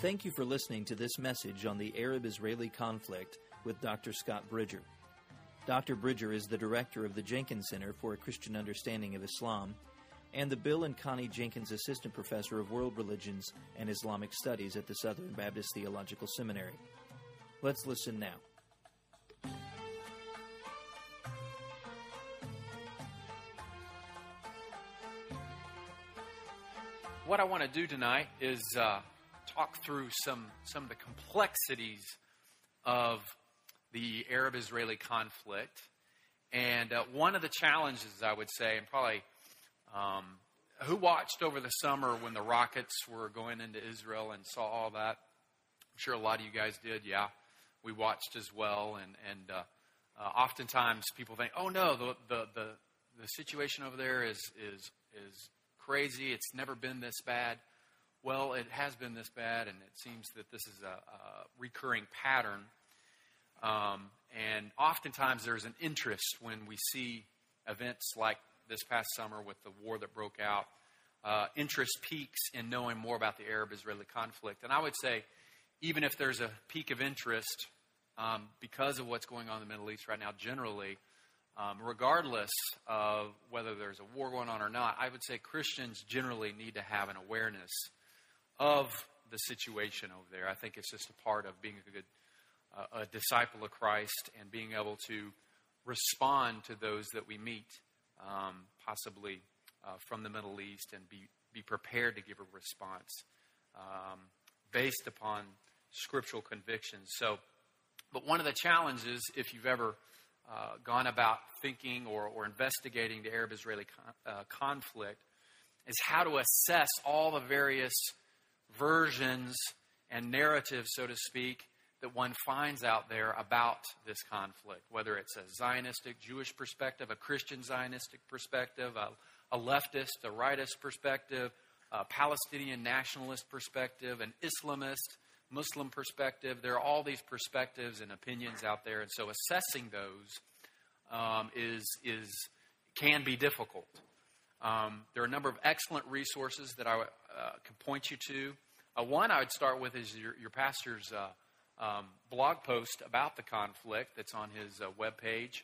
Thank you for listening to this message on the Arab Israeli conflict with Dr. Scott Bridger. Dr. Bridger is the director of the Jenkins Center for a Christian Understanding of Islam and the Bill and Connie Jenkins Assistant Professor of World Religions and Islamic Studies at the Southern Baptist Theological Seminary. Let's listen now. What I want to do tonight is uh, talk through some, some of the complexities of the Arab Israeli conflict. And uh, one of the challenges, I would say, and probably um, who watched over the summer when the rockets were going into Israel and saw all that? I'm sure a lot of you guys did. Yeah, we watched as well. And, and uh, uh, oftentimes people think, oh no, the, the, the, the situation over there is, is, is crazy. It's never been this bad. Well, it has been this bad, and it seems that this is a, a recurring pattern. Um, and oftentimes there's an interest when we see events like this past summer with the war that broke out. Uh, interest peaks in knowing more about the Arab Israeli conflict. And I would say, even if there's a peak of interest um, because of what's going on in the Middle East right now, generally, um, regardless of whether there's a war going on or not, I would say Christians generally need to have an awareness of the situation over there. I think it's just a part of being a good uh, a disciple of Christ and being able to respond to those that we meet, um, possibly uh, from the Middle East, and be be prepared to give a response um, based upon scriptural convictions. So, but one of the challenges, if you've ever uh, gone about thinking or, or investigating the Arab Israeli con- uh, conflict, is how to assess all the various versions and narratives, so to speak, that one finds out there about this conflict, whether it's a Zionistic Jewish perspective, a Christian Zionistic perspective, a, a leftist, a rightist perspective, a Palestinian nationalist perspective, an Islamist Muslim perspective. There are all these perspectives and opinions out there, and so assessing those um, is is can be difficult. Um, there are a number of excellent resources that I uh, can point you to. Uh, one I would start with is your, your pastor's uh, um, blog post about the conflict that's on his uh, webpage.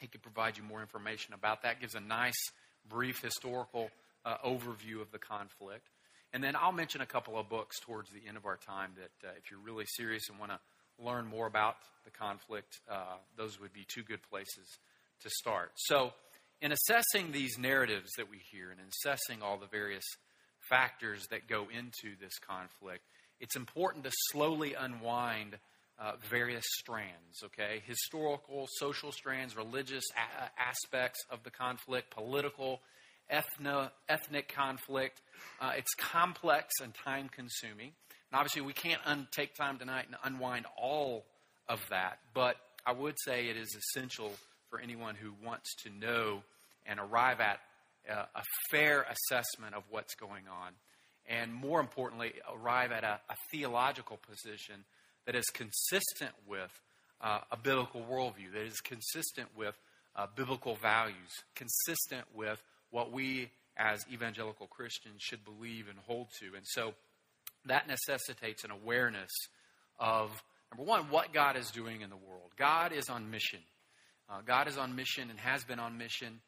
He could provide you more information about that. Gives a nice, brief historical uh, overview of the conflict. And then I'll mention a couple of books towards the end of our time that, uh, if you're really serious and want to learn more about the conflict, uh, those would be two good places to start. So, in assessing these narratives that we hear and in assessing all the various factors that go into this conflict, it's important to slowly unwind uh, various strands, okay? Historical, social strands, religious a- aspects of the conflict, political, ethno, ethnic conflict. Uh, it's complex and time consuming. And obviously, we can't un- take time tonight and unwind all of that, but I would say it is essential for anyone who wants to know and arrive at a fair assessment of what's going on and more importantly, arrive at a, a theological position that is consistent with uh, a biblical worldview, that is consistent with uh, biblical values, consistent with what we as evangelical Christians should believe and hold to. And so that necessitates an awareness of, number one, what God is doing in the world. God is on mission. Uh, God is on mission and has been on mission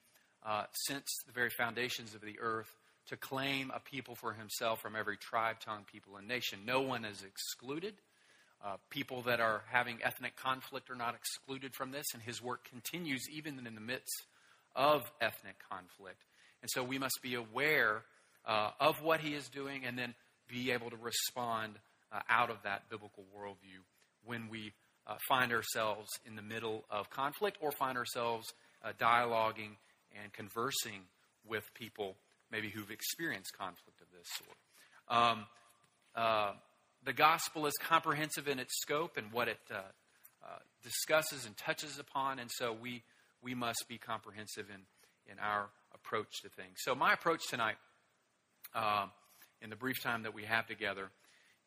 uh, since the very foundations of the earth to claim a people for himself from every tribe, tongue, people, and nation. No one is excluded. Uh, people that are having ethnic conflict are not excluded from this, and his work continues even in the midst of ethnic conflict. And so we must be aware uh, of what he is doing and then be able to respond uh, out of that biblical worldview when we uh, find ourselves in the middle of conflict or find ourselves uh, dialoguing and conversing with people maybe who've experienced conflict of this sort. Um, uh, the gospel is comprehensive in its scope and what it uh, uh, discusses and touches upon, and so we we must be comprehensive in in our approach to things. So my approach tonight, um, in the brief time that we have together,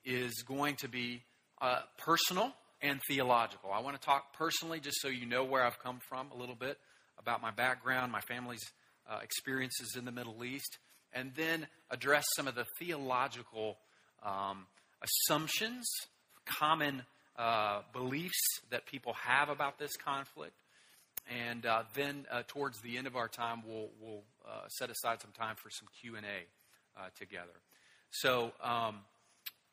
is going to be uh, personal and theological. I want to talk personally, just so you know where I've come from a little bit about my background, my family's uh, experiences in the Middle East, and then address some of the theological um, assumptions, common uh, beliefs that people have about this conflict. And uh, then uh, towards the end of our time, we'll, we'll uh, set aside some time for some Q&A uh, together. So um,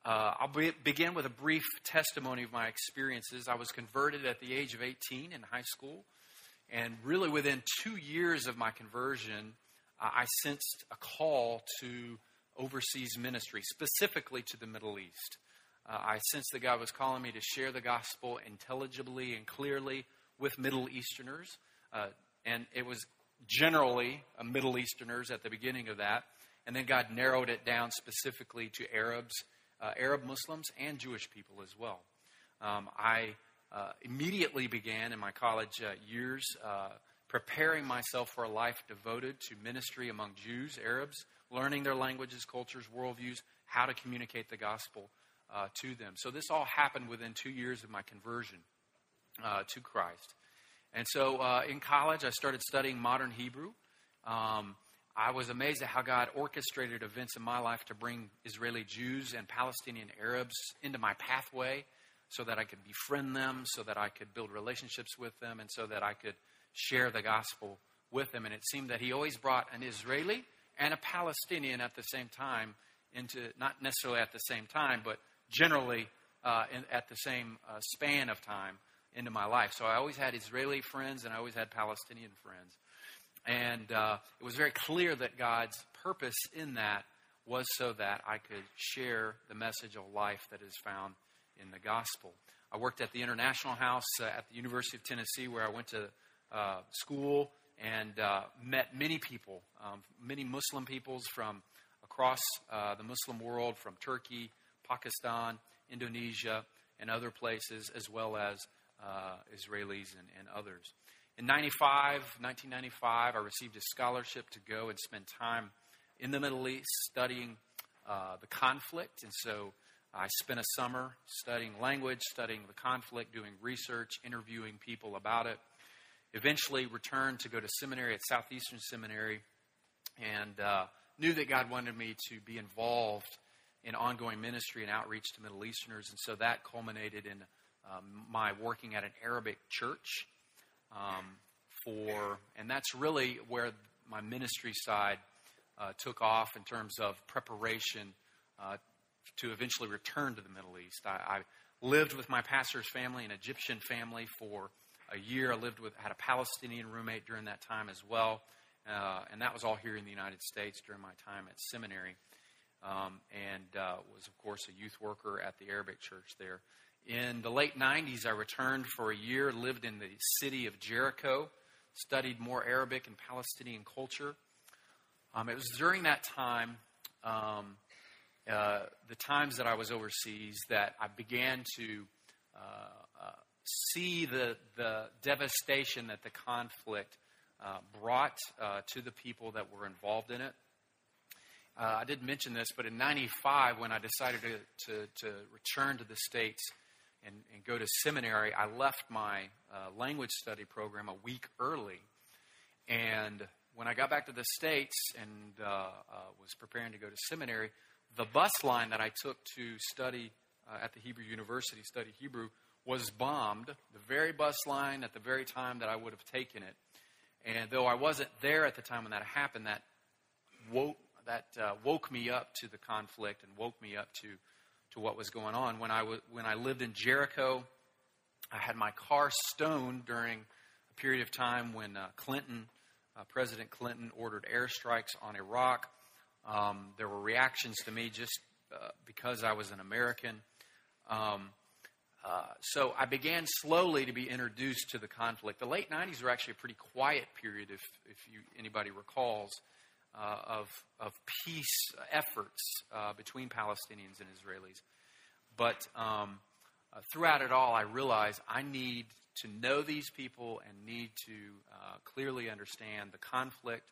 uh, I'll be, begin with a brief testimony of my experiences. I was converted at the age of 18 in high school. And really within two years of my conversion, I sensed a call to overseas ministry, specifically to the Middle East. Uh, I sensed that God was calling me to share the gospel intelligibly and clearly with Middle Easterners. Uh, and it was generally Middle Easterners at the beginning of that. And then God narrowed it down specifically to Arabs, uh, Arab Muslims, and Jewish people as well. Um, I uh, immediately began in my college uh, years uh, preparing myself for a life devoted to ministry among Jews, Arabs, learning their languages, cultures, worldviews, how to communicate the gospel uh, to them. So this all happened within two years of my conversion uh, to Christ. And so in college, I started studying modern Hebrew. Um, I was amazed at how God orchestrated events in my life to bring Israeli Jews and Palestinian Arabs into my pathway so that I could befriend them, so that I could build relationships with them, and so that I could share the gospel with them. And it seemed that he always brought an Israeli and a Palestinian at the same time into, not necessarily at the same time, but generally uh, in, at the same uh, span of time into my life. So I always had Israeli friends and I always had Palestinian friends. And uh, it was very clear that God's purpose in that was so that I could share the message of life that is found in the gospel. I worked at the International House uh, at the University of Tennessee, where I went to uh, school and uh, met many people, um, many Muslim peoples from across uh, the Muslim world, from Turkey, Pakistan, Indonesia, and other places, as well as uh, Israelis and, and, others. In 95, 1995, I received a scholarship to go and spend time in the Middle East studying uh, the conflict. And so I spent a summer studying language, studying the conflict, doing research, interviewing people about it eventually returned to go to seminary at Southeastern Seminary and uh, knew that God wanted me to be involved in ongoing ministry and outreach to Middle Easterners. And so that culminated in um, my working at an Arabic church um, for, and that's really where my ministry side uh, took off in terms of preparation uh, to eventually return to the Middle East. I, I lived with my pastor's family, an Egyptian family, for a year. I lived with, had a Palestinian roommate during that time as well. Uh, and that was all here in the United States during my time at seminary. Um, and uh, was, of course, a youth worker at the Arabic church there. In the late 90s, I returned for a year, lived in the city of Jericho, studied more Arabic and Palestinian culture. Um, it was during that time, um, uh, the times that I was overseas, that I began to uh, see the, the devastation that the conflict uh, brought uh, to the people that were involved in it. Uh, I didn't mention this, but in 95, when I decided to, to, to return to the States and, and, go to seminary, I left my uh, language study program a week early. And when I got back to the States and uh, uh, was preparing to go to seminary, the bus line that I took to study at the Hebrew University, study Hebrew, was bombed, the very bus line at the very time that I would have taken it. And though I wasn't there at the time when that happened, that woke, that, uh, woke me up to the conflict and woke me up to, to what was going on. When I, w- when I lived in Jericho, I had my car stoned during a period of time when uh, Clinton, uh, President Clinton, ordered airstrikes on Iraq. Um, there were reactions to me just uh, because I was an American. Um, uh, so I began slowly to be introduced to the conflict. The late 90s were actually a pretty quiet period, if, if you, anybody recalls, uh, of, of peace efforts uh, between Palestinians and Israelis. But um, uh, throughout it all, I realized I need to know these people and need to uh, clearly understand the conflict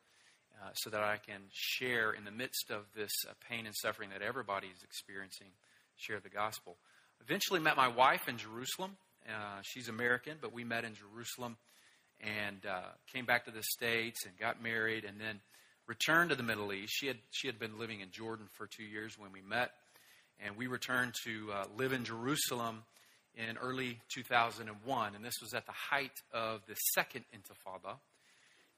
so that I can share in the midst of this pain and suffering that everybody is experiencing, share the gospel. Eventually met my wife in Jerusalem. Uh, she's American, but we met in Jerusalem and uh, came back to the States and got married and then returned to the Middle East. She had, she had been living in Jordan for two years when we met. and we returned to uh, live in Jerusalem in early 2001, and this was at the height of the second Intifada,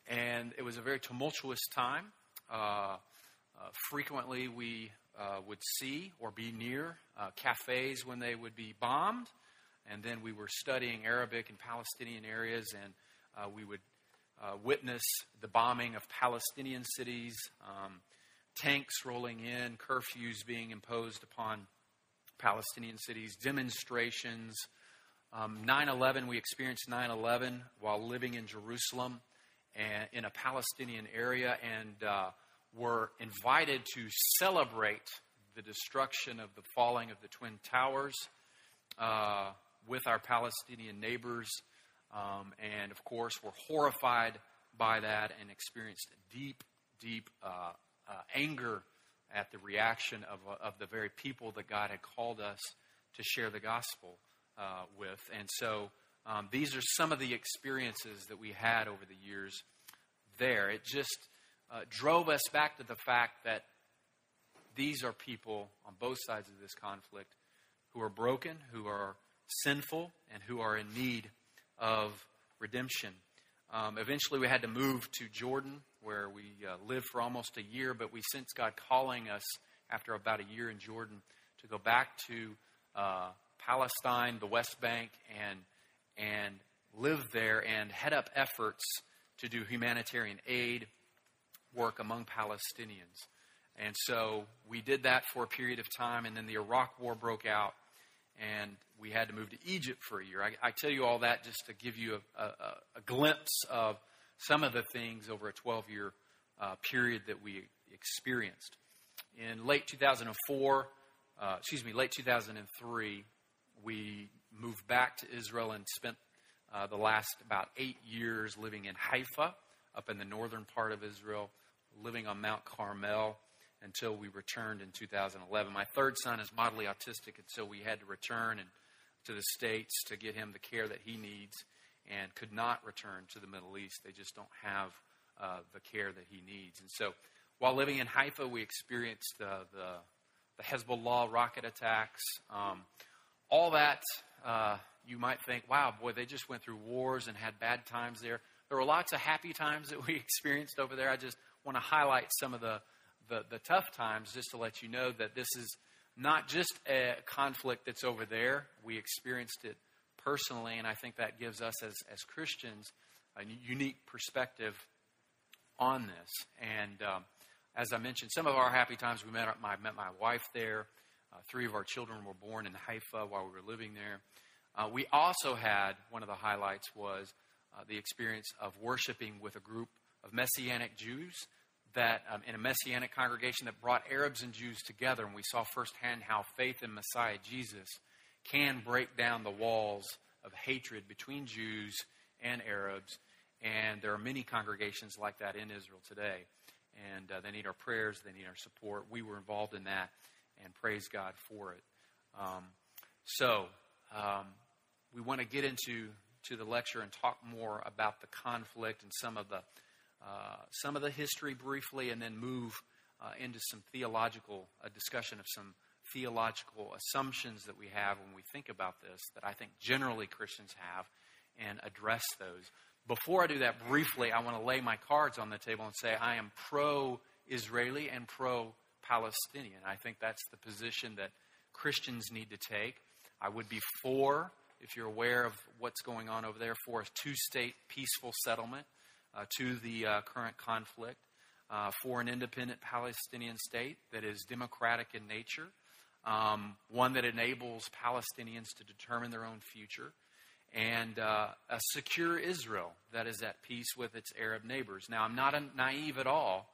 and it was a very tumultuous time. Uh, uh, frequently, we uh, would see or be near uh, cafes when they would be bombed, and then we were studying Arabic and Palestinian areas, and we would witness the bombing of Palestinian cities, um, tanks rolling in, curfews being imposed upon Palestinian cities, demonstrations. Um, 9 11, we experienced 9 11 while living in Jerusalem and in a Palestinian area and uh, were invited to celebrate the destruction of the falling of the Twin Towers uh, with our Palestinian neighbors. Um, and of course, were horrified by that and experienced deep, deep uh, uh, anger at the reaction of, uh, of the very people that God had called us to share the gospel uh, with. And so um, these are some of the experiences that we had over the years there. It just uh, drove us back to the fact that these are people on both sides of this conflict who are broken, who are sinful, and who are in need of redemption. Um, eventually, we had to move to Jordan, where we uh, lived for almost a year, but we sensed God calling us after about a year in Jordan to go back to uh, Palestine, the West Bank, and and live there and head up efforts to do humanitarian aid work among Palestinians. And so we did that for a period of time, and then the Iraq War broke out, and we had to move to Egypt for a year. I, I tell you all that just to give you a, a, a, glimpse of some of the things over a 12 year uh, period that we experienced. In late 2004, uh, excuse me, late 2003, we moved back to Israel and spent uh, the last about eight years living in Haifa, up in the northern part of Israel, living on Mount Carmel until we returned in 2011. My third son is mildly autistic, and so we had to return and to the States to get him the care that he needs and could not return to the Middle East. They just don't have uh, the care that he needs. And so while living in Haifa, we experienced uh, the, the Hezbollah rocket attacks. Um, all that, uh, you might think, wow, boy, they just went through wars and had bad times there. There were lots of happy times that we experienced over there. I just want to highlight some of the, the, the tough times just to let you know that this is not just a conflict that's over there. We experienced it personally, and I think that gives us as, as Christians a unique perspective on this. And um, as I mentioned, some of our happy times, we met my, met my wife there. Uh, three of our children were born in Haifa while we were living there. Uh, we also had one of the highlights was uh, the experience of worshiping with a group of Messianic Jews that um, in a Messianic congregation that brought Arabs and Jews together, and we saw firsthand how faith in Messiah Jesus can break down the walls of hatred between Jews and Arabs. And there are many congregations like that in Israel today. And uh, they need our prayers, they need our support. We were involved in that, and praise God for it. Um, so, um, we want to get into to the lecture and talk more about the conflict and some of the uh, some of the history briefly, and then move uh, into some theological discussion of some theological assumptions that we have when we think about this that I think generally Christians have, and address those. Before I do that briefly, I want to lay my cards on the table and say I am pro Israeli and pro Palestinian. I think that's the position that Christians need to take. I would be for, if you're aware of what's going on over there, for a two state peaceful settlement uh, to the uh, current conflict, uh, for an independent Palestinian state that is democratic in nature, um, one that enables Palestinians to determine their own future, and uh, a secure Israel that is at peace with its Arab neighbors. Now, I'm not naive at all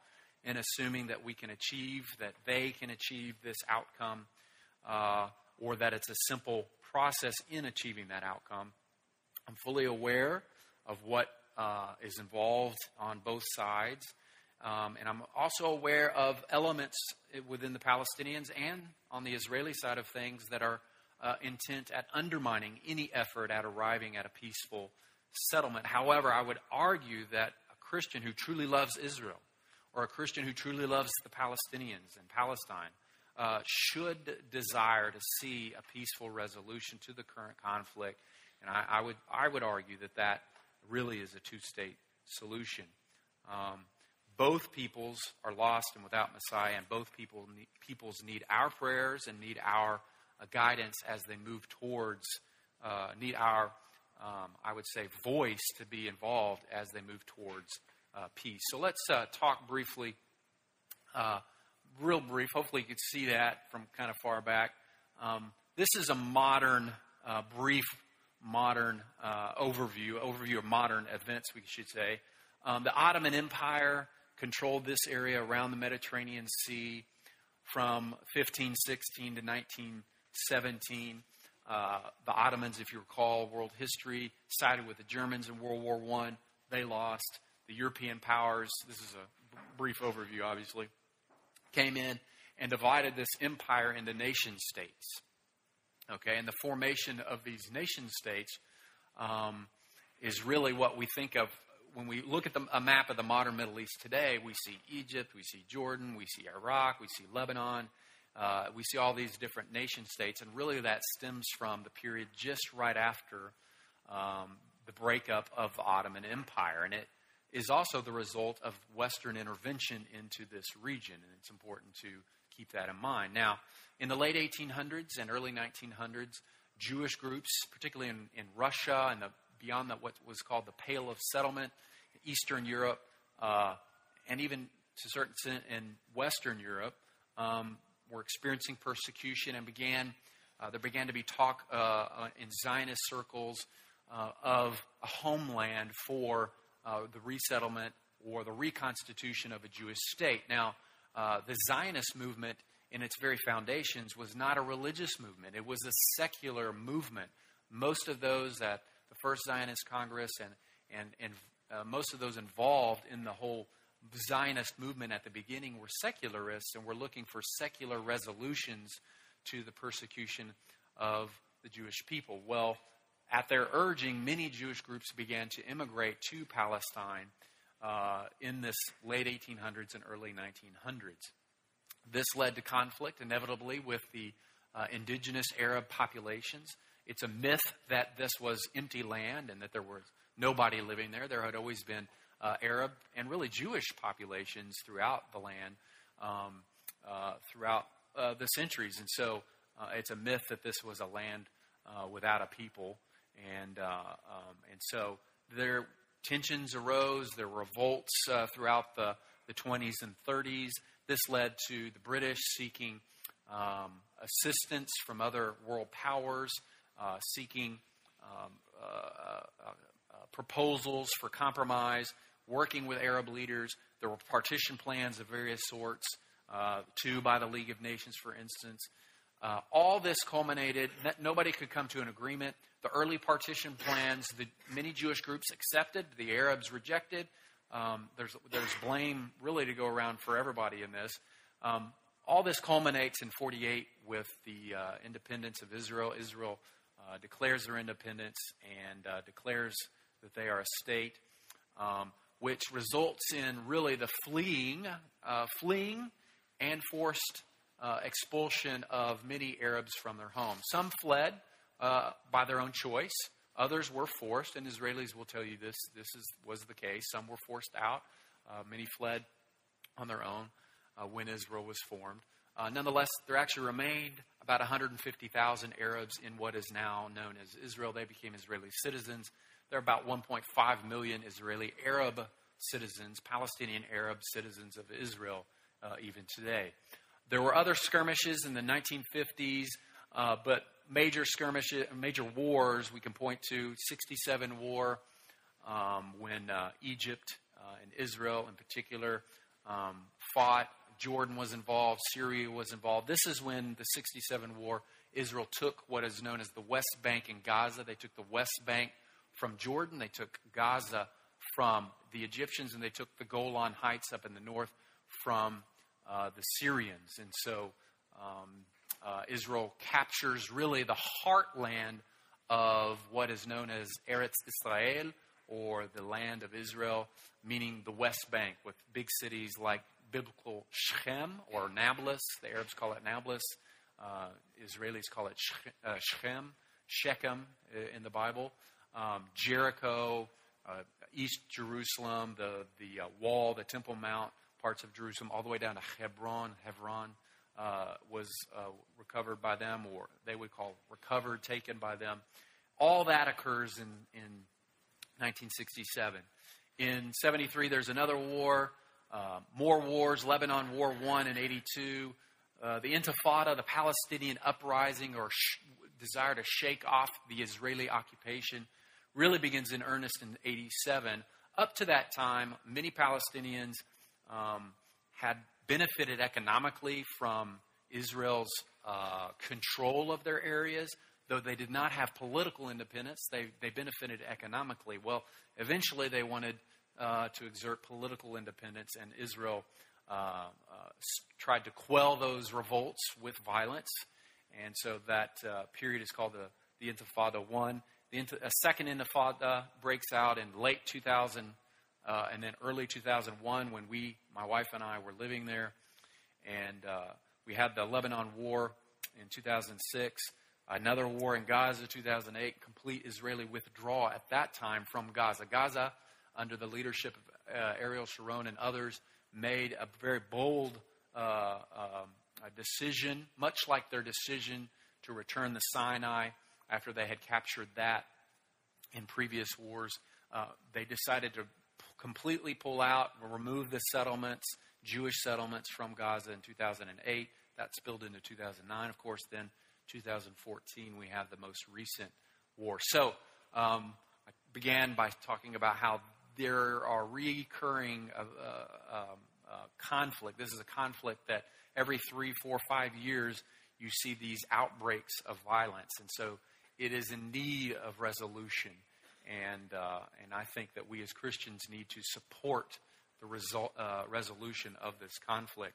in assuming that we can achieve, that they can achieve this outcome, uh, or that it's a simple process in achieving that outcome. I'm fully aware of what uh, is involved on both sides. Um, and I'm also aware of elements within the Palestinians and on the Israeli side of things that are uh, intent at undermining any effort at arriving at a peaceful settlement. However, I would argue that a Christian who truly loves Israel or a Christian who truly loves the Palestinians and Palestine uh, should desire to see a peaceful resolution to the current conflict. And I, I would, I would argue that that really is a two state solution. Um, both peoples are lost and without Messiah, and both people peoples need our prayers and need our uh, guidance as they move towards, uh, need our, um, I would say, voice to be involved as they move towards uh, peace. So let's uh, talk briefly, uh, real brief. Hopefully, you can see that from kind of far back. Um, this is a modern, uh, brief, modern overview, overview of modern events, we should say. Um, the Ottoman Empire controlled this area around the Mediterranean Sea from 1516 to 1917. Uh, the Ottomans, if you recall, world history, sided with the Germans in World War I. They lost. The European powers, this is a brief overview, obviously, came in and divided this empire into nation states. Okay, and the formation of these nation states um, is really what we think of when we look at the, a map of the modern Middle East today, we see Egypt, we see Jordan, we see Iraq, we see Lebanon, uh, we see all these different nation states, and really that stems from the period just right after um, the breakup of the Ottoman Empire. And it is also the result of Western intervention into this region, and it's important to keep that in mind. Now, in the late 1800s and early 1900s, Jewish groups, particularly in, in Russia and the beyond the, what was called the Pale of Settlement, Eastern Europe, uh, and even to a certain extent in Western Europe, um, were experiencing persecution and began. Uh, there began to be talk uh, uh in Zionist circles uh, of a homeland for uh, the resettlement or the reconstitution of a Jewish state. Now, the Zionist movement, in its very foundations, was not a religious movement; it was a secular movement. Most of those that the First Zionist Congress and, and, and uh, most of those involved in the whole Zionist movement at the beginning were secularists and were looking for secular resolutions to the persecution of the Jewish people. Well, at their urging, many Jewish groups began to immigrate to Palestine uh, in this late 1800s and early 1900s. This led to conflict, inevitably, with the uh, indigenous Arab populations. It's a myth that this was empty land and that there was nobody living there. There had always been uh, Arab and really Jewish populations throughout the land um, uh, throughout uh, the centuries. And so uh, it's a myth that this was a land without a people. And, uh, um, and so there tensions arose, there were revolts throughout the, the 20s and 30s. This led to the British seeking um, assistance from other world powers uh, seeking um, uh, uh, uh, proposals for compromise, working with Arab leaders. There were partition plans of various sorts, two by the League of Nations, for instance. Uh, all this culminated, nobody could come to an agreement. The early partition plans, the many Jewish groups accepted, the Arabs rejected. Um, there's, there's blame really to go around for everybody in this. Um, all this culminates in 48 with the uh, independence of Israel. Israel uh, declares their independence and uh, declares that they are a state, um, which results in really the fleeing, uh, fleeing and forced uh, expulsion of many Arabs from their homes. Some fled uh, by their own choice. Others were forced, and Israelis will tell you this. This is, was the case. Some were forced out. Uh, many fled on their own when Israel was formed. nonetheless, there actually remained about 150,000 Arabs in what is now known as Israel. They became Israeli citizens. There are about 1.5 million Israeli Arab citizens, Palestinian Arab citizens of Israel, uh, even today. There were other skirmishes in the 1950s, uh, but major skirmishes, major wars we can point to 67 war um, when uh, Egypt uh, and Israel in particular um, fought Jordan was involved, Syria was involved. This is when the 67 war, Israel took what is known as the West Bank in Gaza. They took the West Bank from Jordan, they took Gaza from the Egyptians, and they took the Golan Heights up in the north from uh, the Syrians. And so um, uh, Israel captures really the heartland of what is known as Eretz Israel, or the land of Israel, meaning the West Bank, with big cities like biblical Shechem or Nablus. The Arabs call it Nablus. Uh, Israelis call it uh, Shechem, Shechem in the Bible. Um, Jericho, uh, East Jerusalem, the the uh, wall, the Temple Mount, parts of Jerusalem, all the way down to Hebron. Hebron uh, was uh, recovered by them, or they would call recovered, taken by them. All that occurs in in 1967. In 73, there's another war, uh, more wars, Lebanon War 1 in 82, uh, the Intifada, the Palestinian uprising or sh- desire to shake off the Israeli occupation, really begins in earnest in 87. Up to that time, many Palestinians um, had benefited economically from Israel's uh, control of their areas, though they did not have political independence, they, they benefited economically. Well, eventually they wanted uh, to exert political independence, and Israel uh, uh, tried to quell those revolts with violence. And so that uh, period is called the, the Intifada 1. The a second Intifada breaks out in late 2000 uh, and then early 2001 when we, my wife and I, were living there. And we had the Lebanon War in 2006 another war in Gaza, 2008, complete Israeli withdrawal at that time from Gaza. Gaza, under the leadership of uh, Ariel Sharon and others, made a very bold uh, um, decision, much like their decision to return the Sinai after they had captured that in previous wars. Uh, they decided to completely pull out, remove the settlements, Jewish settlements from Gaza in 2008. That spilled into 2009, of course. Then 2014, we have the most recent war. So um, I began by talking about how there are recurring uh, uh, um, uh, conflict. This is a conflict that every three, four, five years you see these outbreaks of violence, and so it is in need of resolution. And uh, and I think that we as Christians need to support the uh, resolution of this conflict.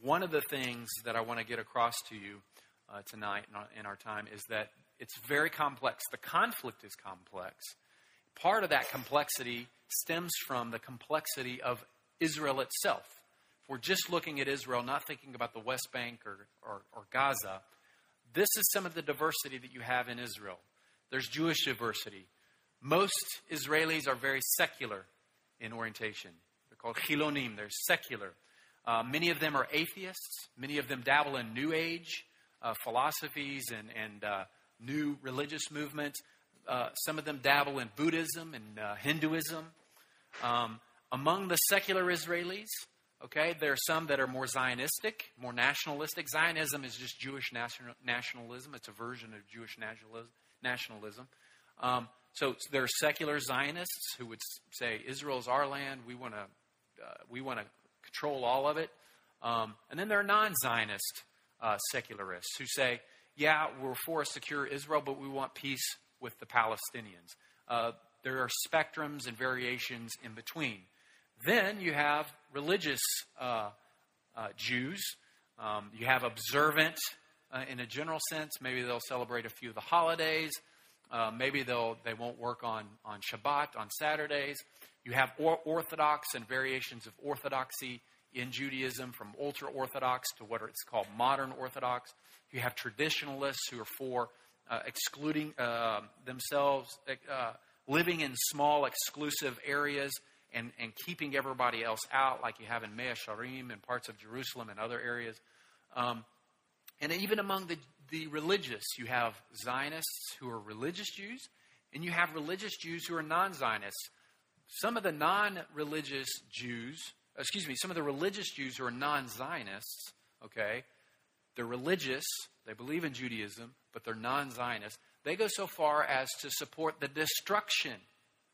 One of the things that I want to get across to you uh, tonight in our, in our time is that it's very complex. The conflict is complex. Part of that complexity stems from the complexity of Israel itself. If we're just looking at Israel, not thinking about the West Bank or, or, or Gaza, this is some of the diversity that you have in Israel. There's Jewish diversity. Most Israelis are very secular in orientation. They're called chilonim, they're secular. Uh, many of them are atheists. Many of them dabble in New Age uh, philosophies and, and uh, new religious movements. Uh, some of them dabble in Buddhism and uh, Hinduism. Um, among the secular Israelis, okay, there are some that are more Zionistic, more nationalistic. Zionism is just Jewish national, nationalism, it's a version of Jewish nationalism. nationalism. Um, so there are secular Zionists who would say Israel is our land. We want to uh, we want to control all of it. Um, and then there are non-Zionist uh, secularists who say, yeah, we're for a secure Israel, but we want peace with the Palestinians. Uh, there are spectrums and variations in between. Then you have religious uh, uh, Jews. Um, you have observant uh, in a general sense. Maybe they'll celebrate a few of the holidays. Uh, maybe they'll they won't work on on Shabbat on Saturdays. You have or- Orthodox and variations of Orthodoxy in Judaism, from ultra Orthodox to what it's called modern Orthodox. You have traditionalists who are for uh, excluding uh, themselves, uh, living in small exclusive areas and, and keeping everybody else out, like you have in Mea Shearim and parts of Jerusalem and other areas. Um, and even among the, the religious, you have Zionists who are religious Jews, and you have religious Jews who are non Zionists. Some of the non religious Jews excuse me, some of the religious Jews who are non Zionists, okay, they're religious, they believe in Judaism, but they're non Zionists. They go so far as to support the destruction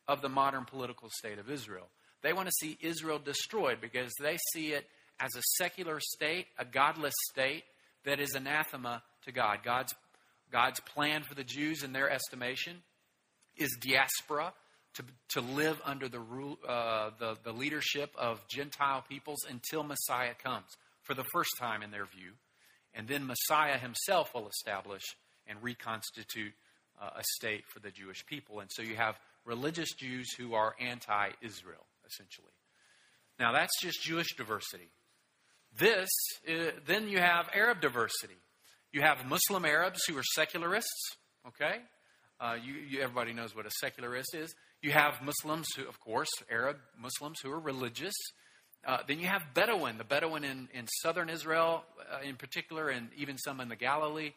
of the modern political state of Israel. They want to see Israel destroyed because they see it as a secular state, a godless state that is anathema to God. God's, God's plan for the Jews, in their estimation, is diaspora, to, to live under the, rule, uh, the, the leadership of Gentile peoples until Messiah comes for the first time in their view. And then Messiah himself will establish and reconstitute uh, a state for the Jewish people. And so you have religious Jews who are anti Israel, essentially. Now, that's just Jewish diversity. This, uh, then you have Arab diversity. You have Muslim Arabs who are secularists, okay? Uh, you, you, everybody knows what a secularist is. You have Muslims who, of course, Arab Muslims who are religious. Uh, then you have Bedouin, the Bedouin in, in southern Israel uh, in particular, and even some in the Galilee,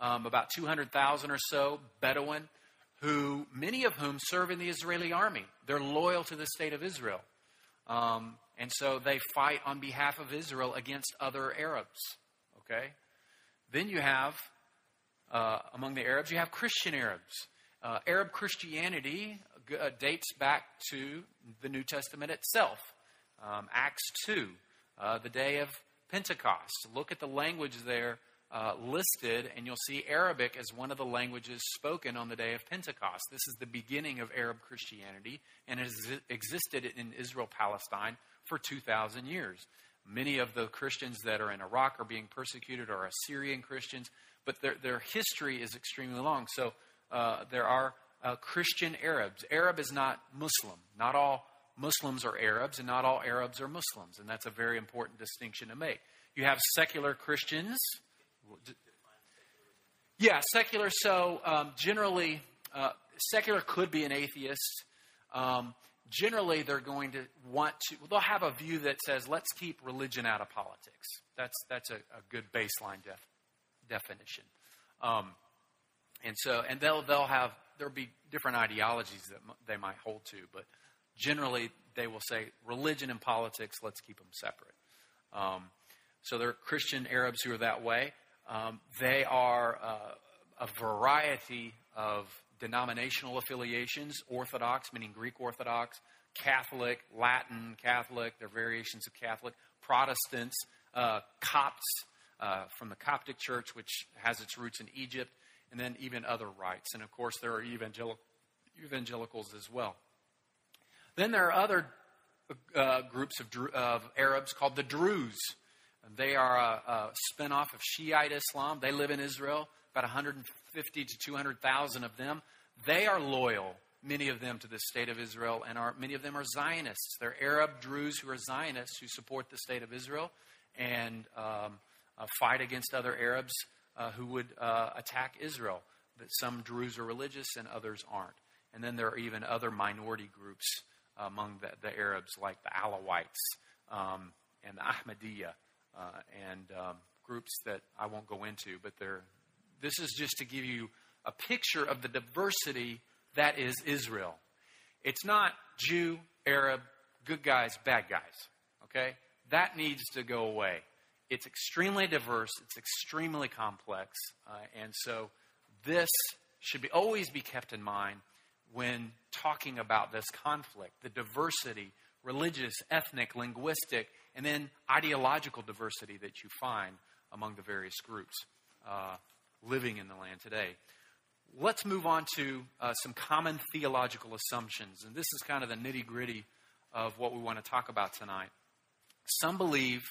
um, about 200,000 or so Bedouin, who many of whom serve in the Israeli army. They're loyal to the state of Israel. Um, and so they fight on behalf of Israel against other Arabs. Okay? Then you have, uh, among the Arabs, you have Christian Arabs. Uh, Arab Christianity uh, dates back to the New Testament itself. Um, Acts 2, uh, the day of Pentecost. Look at the language there uh, listed, and you'll see Arabic as one of the languages spoken on the day of Pentecost. This is the beginning of Arab Christianity, and it has existed in Israel Palestine for 2,000 years. Many of the Christians that are in Iraq are being persecuted are Assyrian Christians, but their, their history is extremely long. So uh, there are uh, Christian Arabs. Arab is not Muslim. Not all Muslims are Arabs, and not all Arabs are Muslims, and that's a very important distinction to make. You have secular Christians. Yeah, secular. So um, generally, uh, secular could be an atheist. Um, generally they're going to want to they'll have a view that says let's keep religion out of politics. That's that's a, a good baseline def, definition. Um, and so and they'll they'll have there'll be different ideologies that they might hold to but generally they will say religion and politics let's keep them separate. Um, so there are christian arabs who are that way. Um, they are uh, a variety of denominational affiliations Orthodox, meaning Greek Orthodox, Catholic, Latin Catholic, they're variations of Catholic, Protestants, uh, Copts uh, from the Coptic Church, which has its roots in Egypt, and then even other rites. And of course, there are evangel- evangelicals as well. Then there are other uh, groups of, of, Arabs called the Druze. They are a, a spinoff of Shiite Islam. They live in Israel, about 150 to 200,000 of them. They are loyal, many of them, to the state of Israel, and are, many of them are Zionists. They're Arab Druze who are Zionists who support the state of Israel and um, uh, fight against other Arabs uh, who would uh, attack Israel. But some Druze are religious and others aren't. And then there are even other minority groups among the, the Arabs, like the Alawites um, and the Ahmadiyya, uh, and um, groups that I won't go into, but they're, this is just to give you a picture of the diversity that is Israel. It's not Jew, Arab, good guys, bad guys. Okay? That needs to go away. It's extremely diverse, it's extremely complex, uh, and so this should be, always be kept in mind when talking about this conflict the diversity, religious, ethnic, linguistic, and then ideological diversity that you find among the various groups uh, living in the land today let's move on to uh, some common theological assumptions. And this is kind of the nitty gritty of what we want to talk about tonight. Some believe,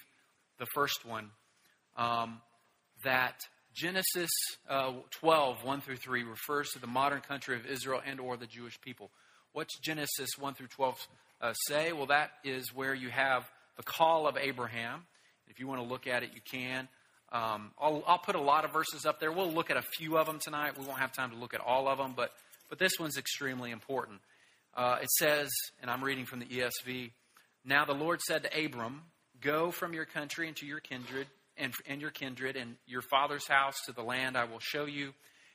the first one, um, that Genesis uh, 12, 1 through 3, refers to the modern country of Israel and or the Jewish people. What's Genesis 1 through 12 uh, say? Well, that is where you have the call of Abraham. If you want to look at it, you can. Um, I'll, I'll, put a lot of verses up there. We'll look at a few of them tonight. We won't have time to look at all of them, but, but this one's extremely important. Uh, it says, and I'm reading from the ESV Now the Lord said to Abram, Go from your country into your kindred and, and your kindred and your father's house to the land I will show you,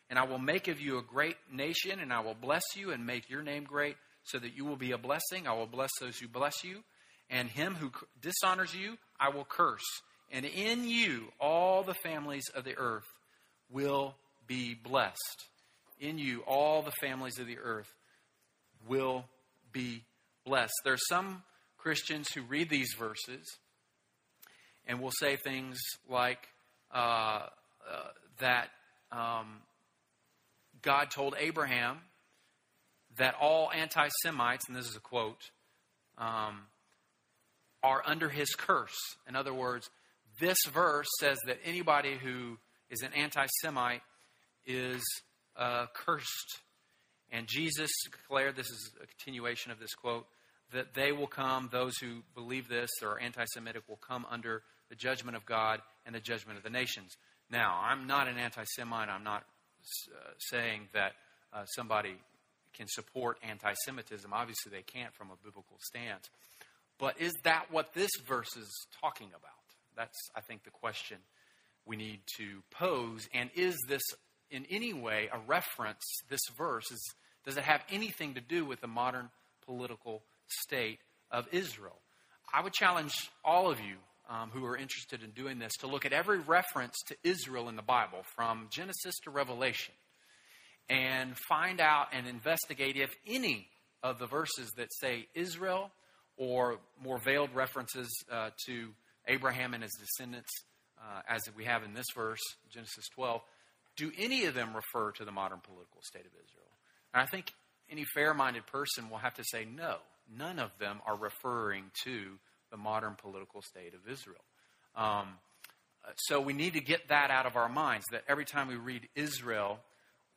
and I will make of you a great nation, and I will bless you and make your name great, so that you will be a blessing. I will bless those who bless you, and him who dishonors you I will curse and in you all the families of the earth will be blessed. In you all the families of the earth will be blessed. There are some Christians who read these verses and will say things like uh, uh, that um, God told Abraham that all anti Semites, and this is a quote, um, are under his curse. In other words, this verse says that anybody who is an anti Semite is uh, cursed. And Jesus declared this is a continuation of this quote that they will come, those who believe this or are anti Semitic will come under the judgment of God and the judgment of the nations. Now, I'm not an anti Semite. I'm not uh, saying that uh, somebody can support anti Semitism. Obviously, they can't from a biblical stance. But is that what this verse is talking about? That's, I think, the question we need to pose. And is this in any way a reference, this verse, is, does it have anything to do with the modern political state of Israel? I would challenge all of you um, who are interested in doing this to look at every reference to Israel in the Bible, from Genesis to Revelation, and find out and investigate if any of the verses that say Israel or more veiled references uh, to Abraham and his descendants, uh, as we have in this verse, Genesis 12, do any of them refer to the modern political state of Israel? And I think any fair minded person will have to say no, none of them are referring to the modern political state of Israel. Um, so we need to get that out of our minds that every time we read Israel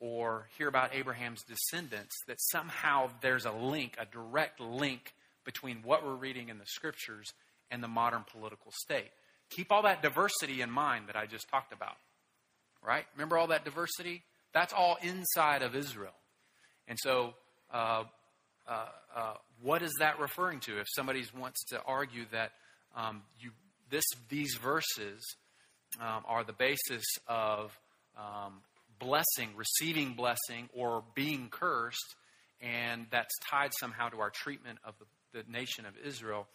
or hear about Abraham's descendants, that somehow there's a link, a direct link between what we're reading in the scriptures and the modern political state. Keep all that diversity in mind that I just talked about. Right? Remember all that diversity? That's all inside of Israel. And so, uh, uh, uh, what is that referring to? If somebody wants to argue that um, you, this, these verses um, are the basis of um, blessing, receiving blessing, or being cursed, and that's tied somehow to our treatment of the, the nation of Israel,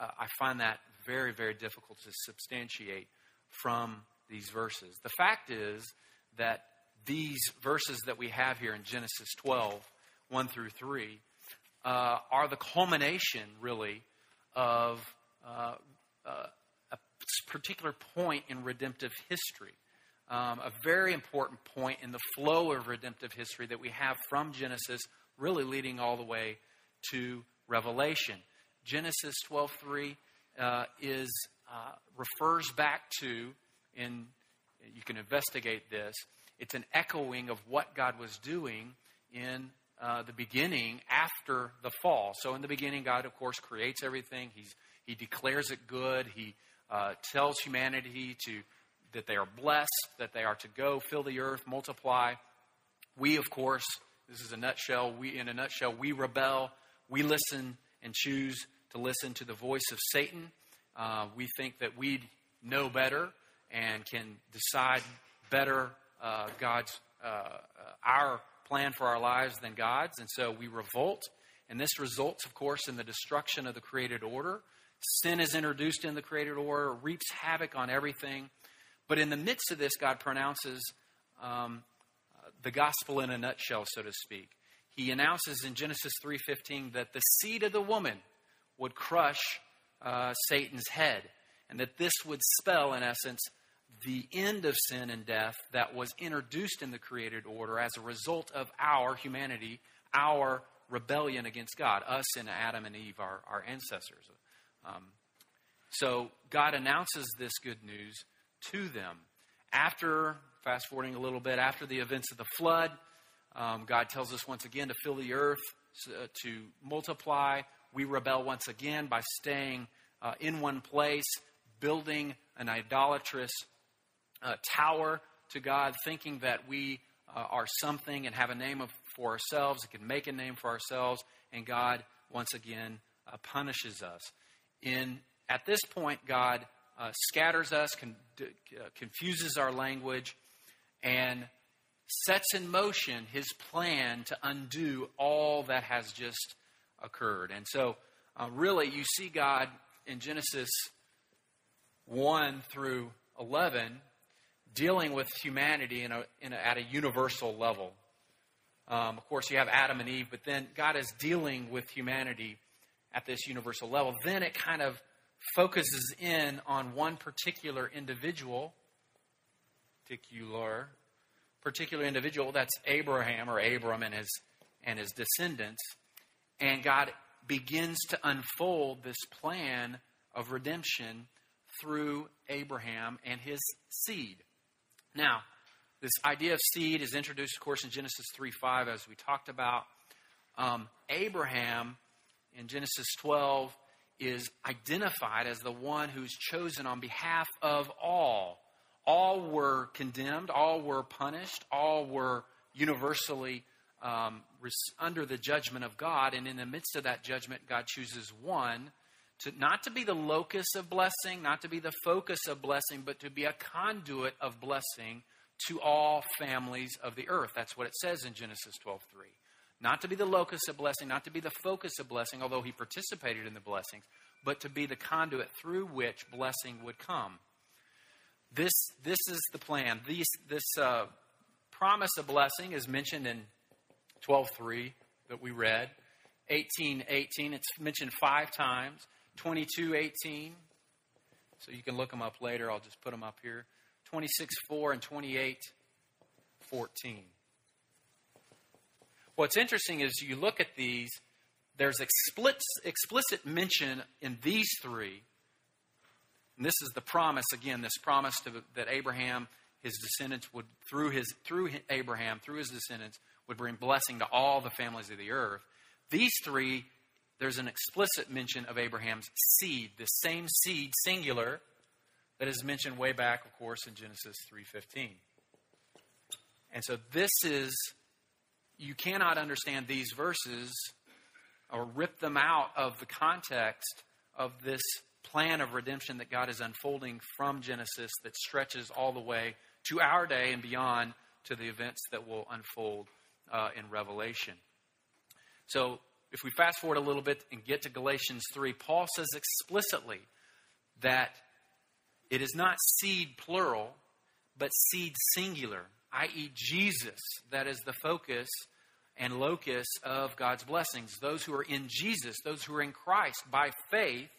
uh, I find that very, very difficult to substantiate from these verses. The fact is that these verses that we have here in Genesis 12, 1 through 3, uh, are the culmination, really, of uh, uh, a particular point in redemptive history. Um, a very important point in the flow of redemptive history that we have from Genesis, really leading all the way to Revelation. Genesis 12:3 uh, is uh, refers back to, and you can investigate this. It's an echoing of what God was doing in uh, the beginning after the fall. So in the beginning, God, of course, creates everything. He's, he declares it good. He uh, tells humanity to that they are blessed, that they are to go, fill the earth, multiply. We, of course, this is a nutshell. We, in a nutshell, we rebel. We listen and choose to listen to the voice of Satan. Uh, we think that we know better and can decide better uh, God's uh, uh, our plan for our lives than God's, and so we revolt. And this results, of course, in the destruction of the created order. Sin is introduced in the created order, reaps havoc on everything. But in the midst of this, God pronounces um, the gospel in a nutshell, so to speak. He announces in Genesis 3:15 that the seed of the woman would crush uh, Satan's head, and that this would spell, in essence, the end of sin and death that was introduced in the created order as a result of our humanity, our rebellion against God, us and Adam and Eve, our, our ancestors. Um, so God announces this good news to them. After, fast forwarding a little bit, after the events of the flood, um, God tells us once again to fill the earth, uh, to multiply. We rebel once again by staying uh, in one place, building an idolatrous uh, tower to God, thinking that we uh, are something and have a name of, for ourselves, and can make a name for ourselves, and God once again uh, punishes us. In at this point, God scatters us, con- confuses our language, and sets in motion his plan to undo all that has just occurred. And so, uh, really, you see God in Genesis 1 through 11 dealing with humanity in a, in a, at a universal level. Um, of course, you have Adam and Eve, but then God is dealing with humanity at this universal level. Then it kind of focuses in on one particular individual, particular, particular individual. That's Abraham or Abram and his and his descendants, and God begins to unfold this plan of redemption through Abraham and his seed. Now, this idea of seed is introduced, of course, in Genesis 3 5, as we talked about. Um, Abraham in Genesis 12 is identified as the one who's chosen on behalf of all. All were condemned, all were punished, all were universally um, under the judgment of God. And in the midst of that judgment, God chooses one to not to be the locus of blessing, not to be the focus of blessing, but to be a conduit of blessing to all families of the earth. That's what it says in Genesis 12:3. Not to be the locus of blessing, not to be the focus of blessing, although he participated in the blessings, but to be the conduit through which blessing would come. This, this is the plan. These, this uh, promise of blessing is mentioned in 12.3 that we read. 18.18, it's mentioned five times. 22.18, so you can look them up later. I'll just put them up here. 26.4 and 28.14. What's interesting is you look at these, there's explicit mention in these three. And this is the promise, again, this promise to, that Abraham, his descendants would, through, his, through Abraham, through his descendants, would bring blessing to all the families of the earth. These three, there's an explicit mention of Abraham's seed, the same seed, singular, that is mentioned way back, of course, in Genesis 3.15. And so this is you cannot understand these verses or rip them out of the context of this plan of redemption that God is unfolding from Genesis that stretches all the way to our day and beyond to the events that will unfold uh, in Revelation. So, if we fast forward a little bit and get to Galatians 3, Paul says explicitly that it is not seed plural, but seed singular, i.e., Jesus, that is the focus and locus of God's blessings. Those who are in Jesus, those who are in Christ by faith,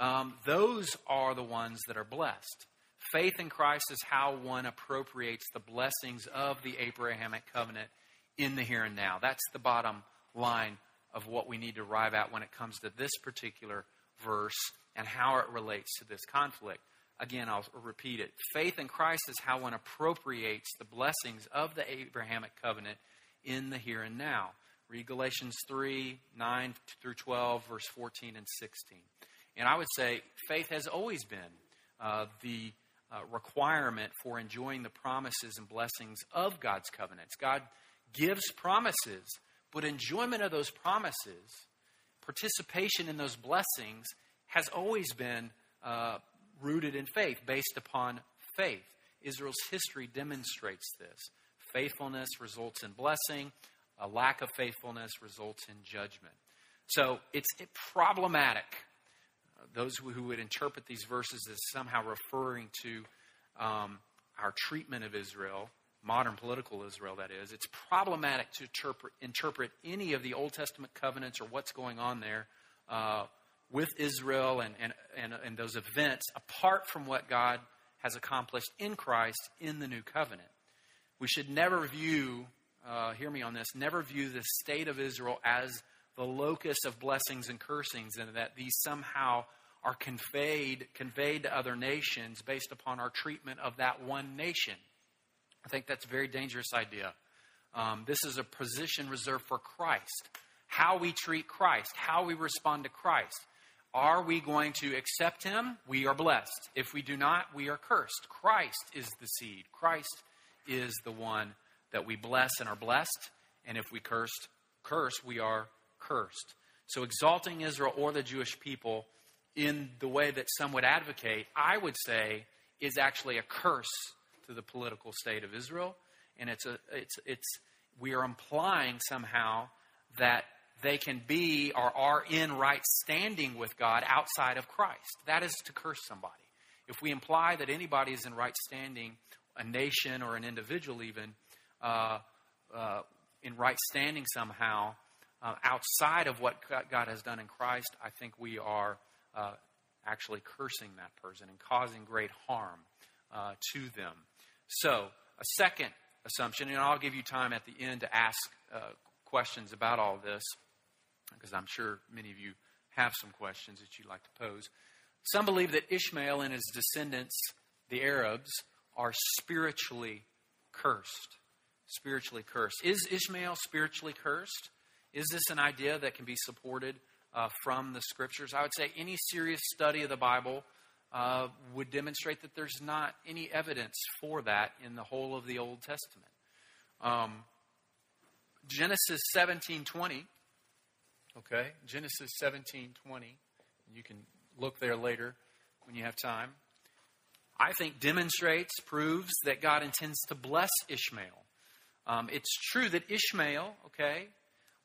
um, those are the ones that are blessed. Faith in Christ is how one appropriates the blessings of the Abrahamic covenant in the here and now. That's the bottom line of what we need to arrive at when it comes to this particular verse and how it relates to this conflict. Again, I'll repeat it. Faith in Christ is how one appropriates the blessings of the Abrahamic covenant in the here and now. Read Galatians 3 9 through 12, verse 14 and 16. And I would say faith has always been uh, the uh, requirement for enjoying the promises and blessings of God's covenants. God gives promises, but enjoyment of those promises, participation in those blessings, has always been uh, rooted in faith, based upon faith. Israel's history demonstrates this. Faithfulness results in blessing, a lack of faithfulness results in judgment. So it's problematic. Those who would interpret these verses as somehow referring to um, our treatment of Israel, modern political Israel, that is, it's problematic to interpret, interpret any of the Old Testament covenants or what's going on there uh, with Israel and, and, and, and those events apart from what God has accomplished in Christ in the new covenant. We should never view, uh, hear me on this, never view the state of Israel as the locus of blessings and cursings, and that these somehow are conveyed, conveyed to other nations based upon our treatment of that one nation. I think that's a very dangerous idea. Um, this is a position reserved for Christ. How we treat Christ, how we respond to Christ. Are we going to accept him? We are blessed. If we do not, we are cursed. Christ is the seed. Christ is the one that we bless and are blessed, and if we cursed, curse, we are cursed. So exalting Israel or the Jewish people in the way that some would advocate, I would say, is actually a curse to the political state of Israel, and it's a it's it's we are implying somehow that they can be or are in right standing with God outside of Christ. That is to curse somebody. If we imply that anybody is in right standing a nation or an individual even uh, uh, in right standing somehow uh, outside of what God has done in Christ, I think we are uh, actually cursing that person and causing great harm uh, to them. So, a second assumption, and I'll give you time at the end to ask uh, questions about all this, because I'm sure many of you have some questions that you'd like to pose. Some believe that Ishmael and his descendants, the Arabs, are spiritually cursed. Spiritually cursed. Is Ishmael spiritually cursed? Is this an idea that can be supported uh, from the scriptures. I would say any serious study of the Bible uh, would demonstrate that there's not any evidence for that in the whole of the Old Testament. Um, Genesis 17:20. Okay, Genesis 17:20. You can look there later when you have time. I think demonstrates, proves that God intends to bless Ishmael. Um, it's true that Ishmael, okay,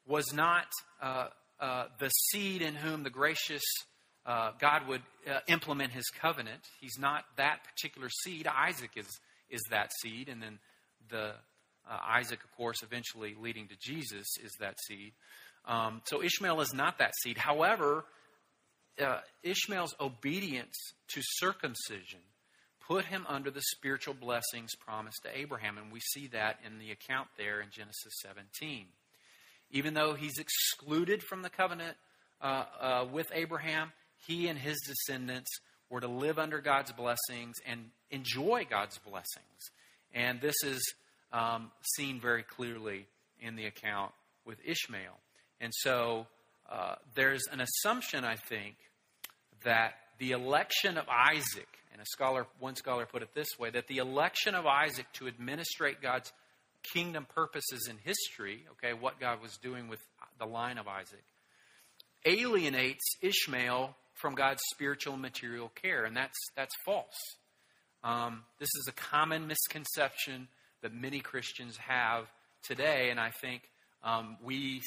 was not uh, uh, the seed in whom the gracious uh, God would uh, implement his covenant. He's not that particular seed. Isaac is, is that seed, and then the uh, Isaac, of course, eventually leading to Jesus, is that seed. Um, so Ishmael is not that seed. However, uh, Ishmael's obedience to circumcision put him under the spiritual blessings promised to Abraham, and we see that in the account there in Genesis 17. Even though he's excluded from the covenant uh, uh, with Abraham, he and his descendants were to live under God's blessings and enjoy God's blessings. And this is um, seen very clearly in the account with Ishmael. And so uh, there's an assumption, I think, that the election of Isaac, and a scholar, one scholar put it this way, that the election of Isaac to administrate God's kingdom purposes in history, okay, what God was doing with the line of Isaac, alienates Ishmael from God's spiritual and material care, and that's that's false. Um, this is a common misconception that many Christians have today, and I think um, we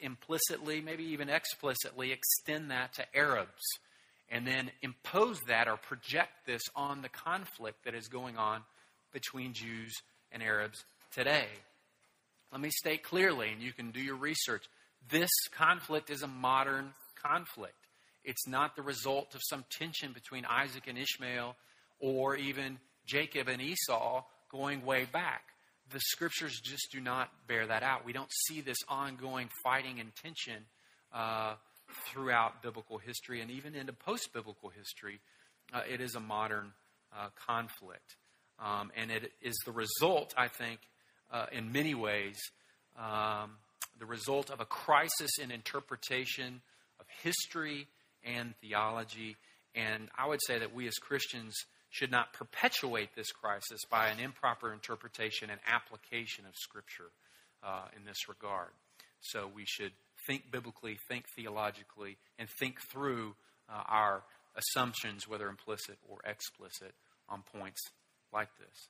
implicitly, maybe even explicitly, extend that to Arabs, and then impose that or project this on the conflict that is going on between Jews and Arabs today. Let me state clearly, and you can do your research. This conflict is a modern conflict. It's not the result of some tension between Isaac and Ishmael or even Jacob and Esau going way back. The scriptures just do not bear that out. We don't see this ongoing fighting and tension uh, throughout biblical history and even into post biblical history. Uh, it is a modern uh, conflict. Um, and it is the result, I think, uh, in many ways, um, the result of a crisis in interpretation of history and theology. And I would say that we as Christians should not perpetuate this crisis by an improper interpretation and application of Scripture uh, in this regard. So we should think biblically, think theologically, and think through uh, our assumptions, whether implicit or explicit, on points like this.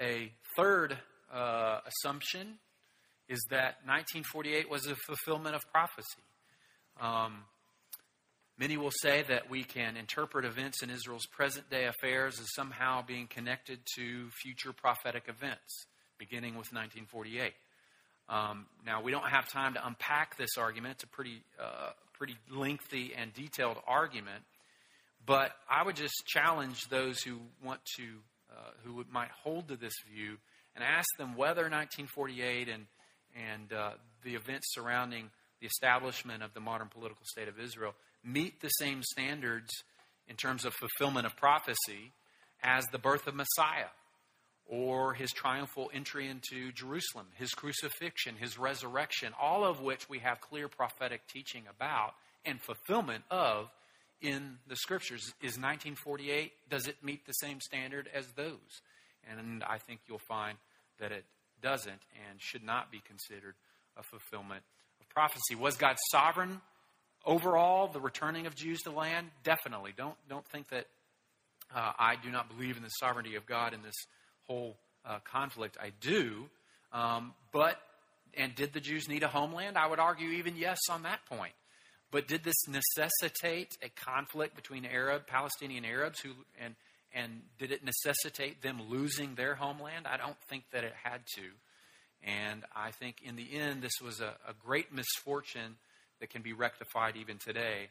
A third uh, assumption is that 1948 was a fulfillment of prophecy. Um, Many will say that we can interpret events in Israel's present day affairs as somehow being connected to future prophetic events, beginning with 1948. Um, now, we don't have time to unpack this argument. It's a pretty, uh, pretty lengthy and detailed argument. But I would just challenge those who want to, uh, who might hold to this view, and ask them whether 1948 and, and uh, the events surrounding the establishment of the modern political state of Israel meet the same standards in terms of fulfillment of prophecy as the birth of Messiah or his triumphal entry into Jerusalem, his crucifixion, his resurrection, all of which we have clear prophetic teaching about and fulfillment of in the scriptures. Is 1948, does it meet the same standard as those? And I think you'll find that it doesn't and should not be considered a fulfillment of prophecy. Was God sovereign Overall, the returning of Jews to land, definitely. Don't, don't think that uh, I do not believe in the sovereignty of God in this whole uh, conflict. I do. Um, but, and did the Jews need a homeland? I would argue even yes on that point. But did this necessitate a conflict between Arab, Palestinian Arabs, who, and, and did it necessitate them losing their homeland? I don't think that it had to. And I think in the end, this was a, a great misfortune that can be rectified even today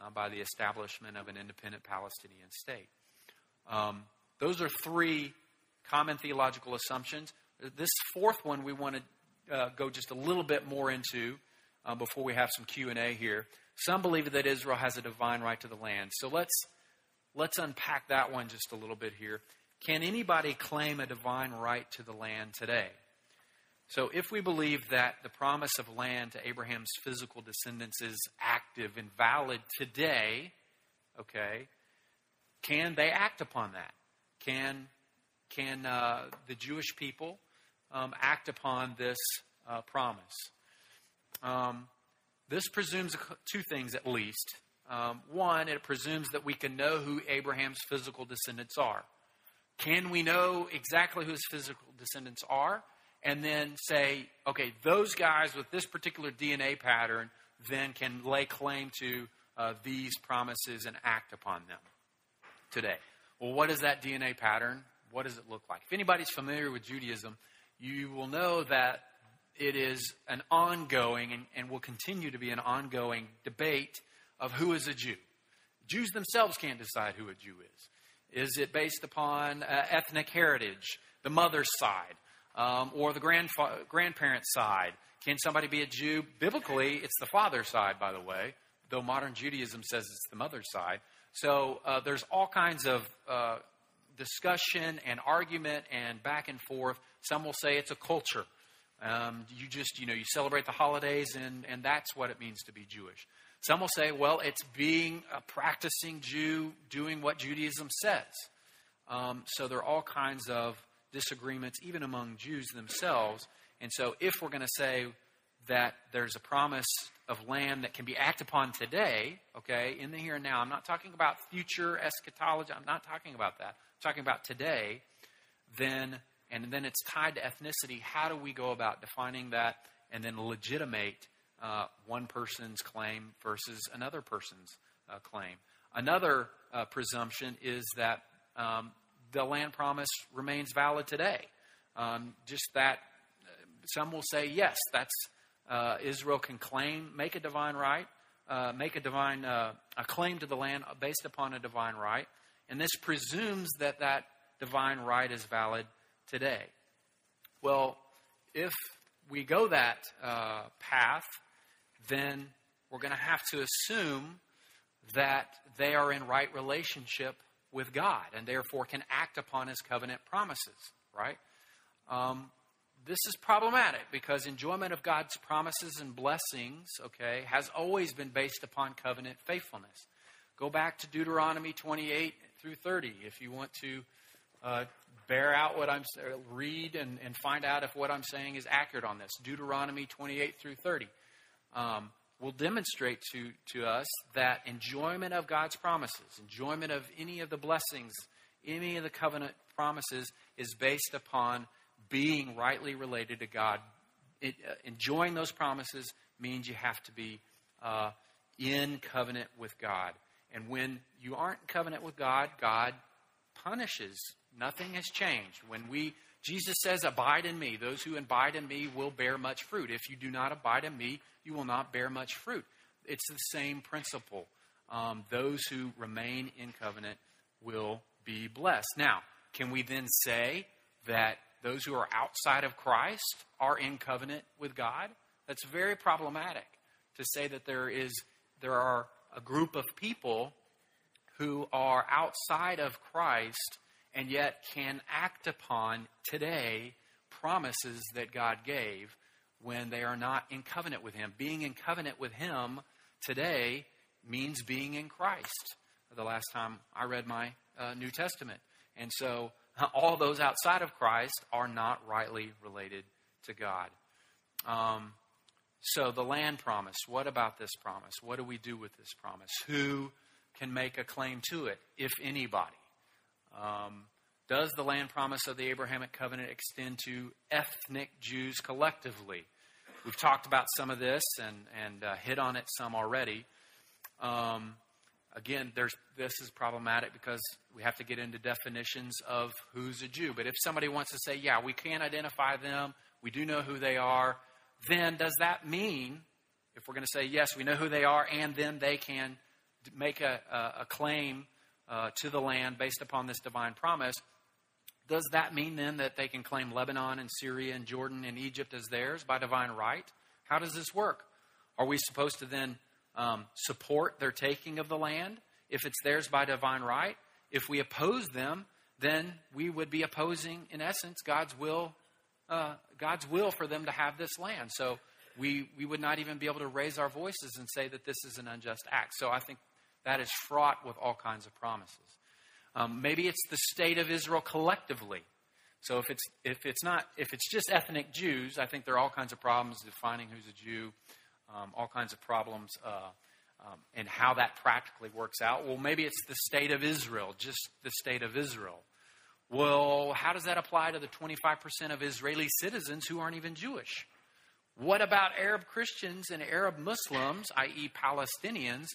uh, by the establishment of an independent Palestinian state. Um, those are three common theological assumptions. This fourth one we want to uh, go just a little bit more into uh, before we have some Q and A here. Some believe that Israel has a divine right to the land. So let's let's unpack that one just a little bit here. Can anybody claim a divine right to the land today? So, if we believe that the promise of land to Abraham's physical descendants is active and valid today, okay, can they act upon that? Can, can uh, the Jewish people um, act upon this uh, promise? Um, this presumes two things at least. Um, one, it presumes that we can know who Abraham's physical descendants are. Can we know exactly who his physical descendants are? And then say, okay, those guys with this particular DNA pattern then can lay claim to uh, these promises and act upon them today. Well, what is that DNA pattern? What does it look like? If anybody's familiar with Judaism, you will know that it is an ongoing and, and will continue to be an ongoing debate of who is a Jew. Jews themselves can't decide who a Jew is. Is it based upon uh, ethnic heritage, the mother's side, um, or the grandfa- grandparent's side? Can somebody be a Jew? Biblically, it's the father's side, by the way, though modern Judaism says it's the mother's side. So uh, there's all kinds of uh, discussion and argument and back and forth. Some will say it's a culture. Um, you just, you know, you celebrate the holidays and, and that's what it means to be Jewish. Some will say, well, it's being a practicing Jew doing what Judaism says. Um, so there are all kinds of disagreements, even among Jews themselves. And so if we're going to say that there's a promise of land that can be acted upon today, okay, in the here and now, I'm not talking about future eschatology, I'm not talking about that. I'm talking about today, then, and then it's tied to ethnicity. How do we go about defining that and then legitimate uh, one person's claim versus another person's uh, claim. Another uh, presumption is that um, the land promise remains valid today. Um, just that uh, some will say, yes, that's uh, Israel can claim, make a divine right, uh, make a divine a claim to the land based upon a divine right, and this presumes that that divine right is valid today. Well, if we go that path, then we're going to have to assume that they are in right relationship with God and therefore can act upon his covenant promises, right? Um, this is problematic because enjoyment of God's promises and blessings, okay, has always been based upon covenant faithfulness. Go back to Deuteronomy 28 through 30 if you want to uh, bear out what I'm read and, and find out if what I'm saying is accurate on this. Deuteronomy 28 through 30 um, will demonstrate to, to us that enjoyment of God's promises, enjoyment of any of the blessings, any of the covenant promises, is based upon being rightly related to God. It, uh, enjoying those promises means you have to be uh, in covenant with God. And when you aren't in covenant with God, God punishes. Nothing has changed. When we Jesus says, Abide in me. Those who abide in me will bear much fruit. If you do not abide in me, you will not bear much fruit. It's the same principle. Um, those who remain in covenant will be blessed. Now, can we then say that those who are outside of Christ are in covenant with God? That's very problematic to say that there is there are a group of people who are outside of Christ and yet can act upon today promises that God gave when they are not in covenant with Him. Being in covenant with Him today means being in Christ. The last time I read my uh, New Testament. And so all those outside of Christ are not rightly related to God. Um, so the land promise, what about this promise? What do we do with this promise? Who can make a claim to it, if anybody? Um, does the land promise of the Abrahamic covenant extend to ethnic Jews collectively? We've talked about some of this and, and uh, hit on it some already. Um, again, this is problematic because we have to get into definitions of who's a Jew. But if somebody wants to say, yeah, we can identify them, we do know who they are, then does that mean, if we're going to say, yes, we know who they are, and then they can make a, a, a claim uh, to the land based upon this divine promise, does that mean then that they can claim Lebanon and Syria and Jordan and Egypt as theirs by divine right? How does this work? Are we supposed to then um, support their taking of the land if it's theirs by divine right? If we oppose them, then we would be opposing, in essence, God's will uh, God's will for them to have this land. So we, we would not even be able to raise our voices and say that this is an unjust act. So I think that is fraught with all kinds of promises. Um, maybe it's the state of Israel collectively. So if it's if it's not if it's just ethnic Jews, I think there are all kinds of problems defining who's a Jew, um, all kinds of problems, uh, um, and how that practically works out. Well, maybe it's the state of Israel, just the state of Israel. Well, how does that apply to the 25% of Israeli citizens who aren't even Jewish? What about Arab Christians and Arab Muslims, i.e., Palestinians,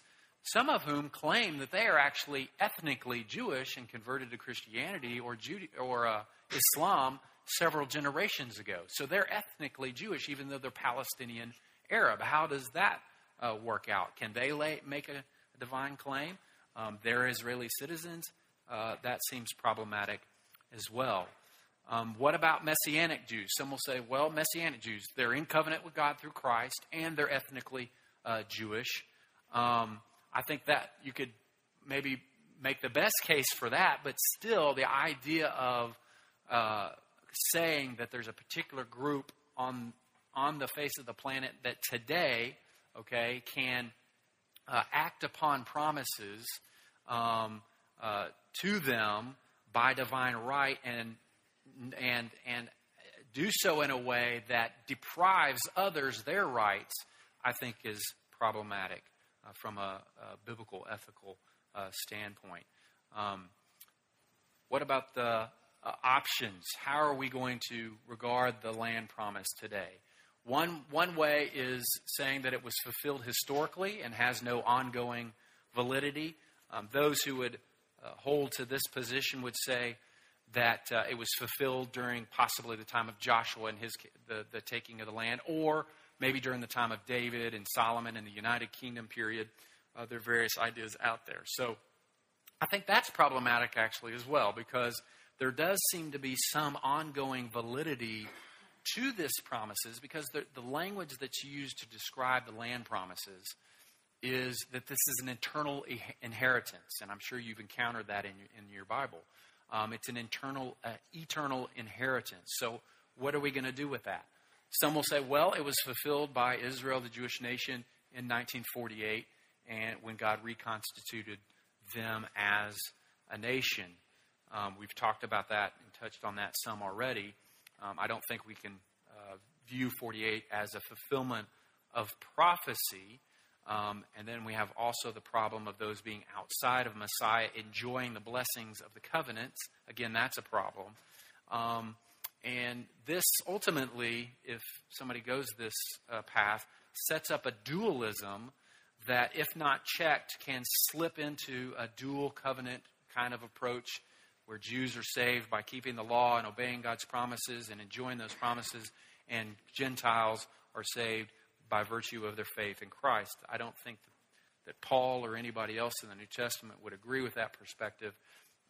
some of whom claim that they are actually ethnically Jewish and converted to Christianity or, Jude- or uh, Islam several generations ago? So they're ethnically Jewish, even though they're Palestinian Arab. How does that uh, work out? Can they lay, make a, divine claim? Um, they're Israeli citizens. Uh, that seems problematic as well. Um, what about Messianic Jews? Some will say, well, Messianic Jews, they're in covenant with God through Christ and they're ethnically uh, Jewish. Um, I think that you could maybe make the best case for that, but still, the idea of uh, saying that there's a particular group on on the face of the planet that today, okay, can uh, act upon promises um, uh, to them by divine right and and and do so in a way that deprives others their rights, I think is problematic uh, from a, a, biblical ethical uh, standpoint. Um, what about the uh, options? How are we going to regard the land promise today? One, one way is saying that it was fulfilled historically and has no ongoing validity. Um, those who would uh, hold to this position would say that uh, it was fulfilled during possibly the time of Joshua and his the, the taking of the land, or maybe during the time of David and Solomon and the United Kingdom period. Uh, there are various ideas out there. So I think that's problematic actually as well because there does seem to be some ongoing validity to this promises because the, the language that's used to describe the land promises is that this is an eternal inheritance, and I'm sure you've encountered that in your, in your Bible. Um, it's an internal, uh, eternal inheritance. So, what are we going to do with that? Some will say, well, it was fulfilled by Israel, the Jewish nation, in 1948, and when God reconstituted them as a nation. Um, we've talked about that and touched on that some already. Um, I don't think we can uh, view 48 as a fulfillment of prophecy. Um, and then we have also the problem of those being outside of Messiah enjoying the blessings of the covenants. Again, that's a problem. And this ultimately, if somebody goes this uh, path, sets up a dualism that, if not checked, can slip into a dual covenant kind of approach where Jews are saved by keeping the law and obeying God's promises and enjoying those promises, and Gentiles are saved by virtue of their faith in Christ. I don't think that, that Paul or anybody else in the New Testament would agree with that perspective,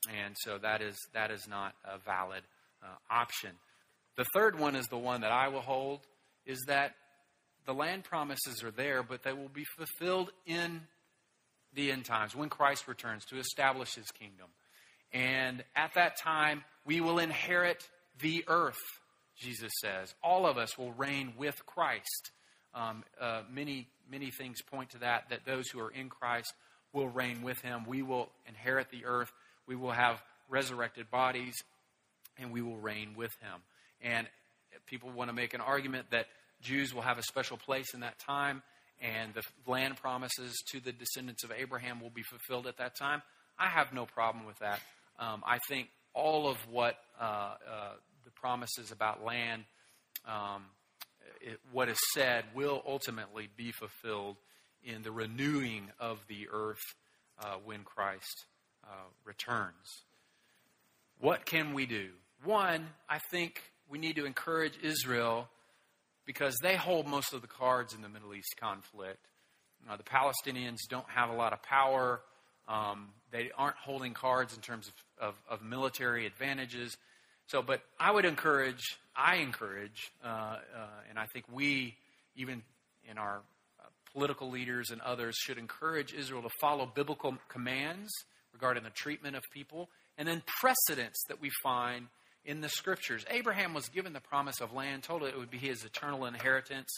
and so that is, that is not a valid uh, option. The third one is the one that I will hold is that the land promises are there, but they will be fulfilled in the end times when Christ returns to establish his kingdom. And at that time, we will inherit the earth, Jesus says. All of us will reign with Christ. Um, uh, many, many things point to that, that those who are in Christ will reign with him. We will inherit the earth. We will have resurrected bodies, and we will reign with him. And people want to make an argument that Jews will have a special place in that time, and the land promises to the descendants of Abraham will be fulfilled at that time. I have no problem with that. Um, I think all of what uh, uh, the promises about land, um, it, what is said, will ultimately be fulfilled in the renewing of the earth uh, when Christ uh, returns. What can we do? One, I think we need to encourage Israel because they hold most of the cards in the Middle East conflict. Uh, the Palestinians don't have a lot of power. Um, they aren't holding cards in terms of, of, of, military advantages. So, but I would encourage, I encourage, uh, uh, and I think we, even in our uh, political leaders and others, should encourage Israel to follow biblical commands regarding the treatment of people and then precedents that we find in the scriptures. Abraham was given the promise of land, told it would be his eternal inheritance.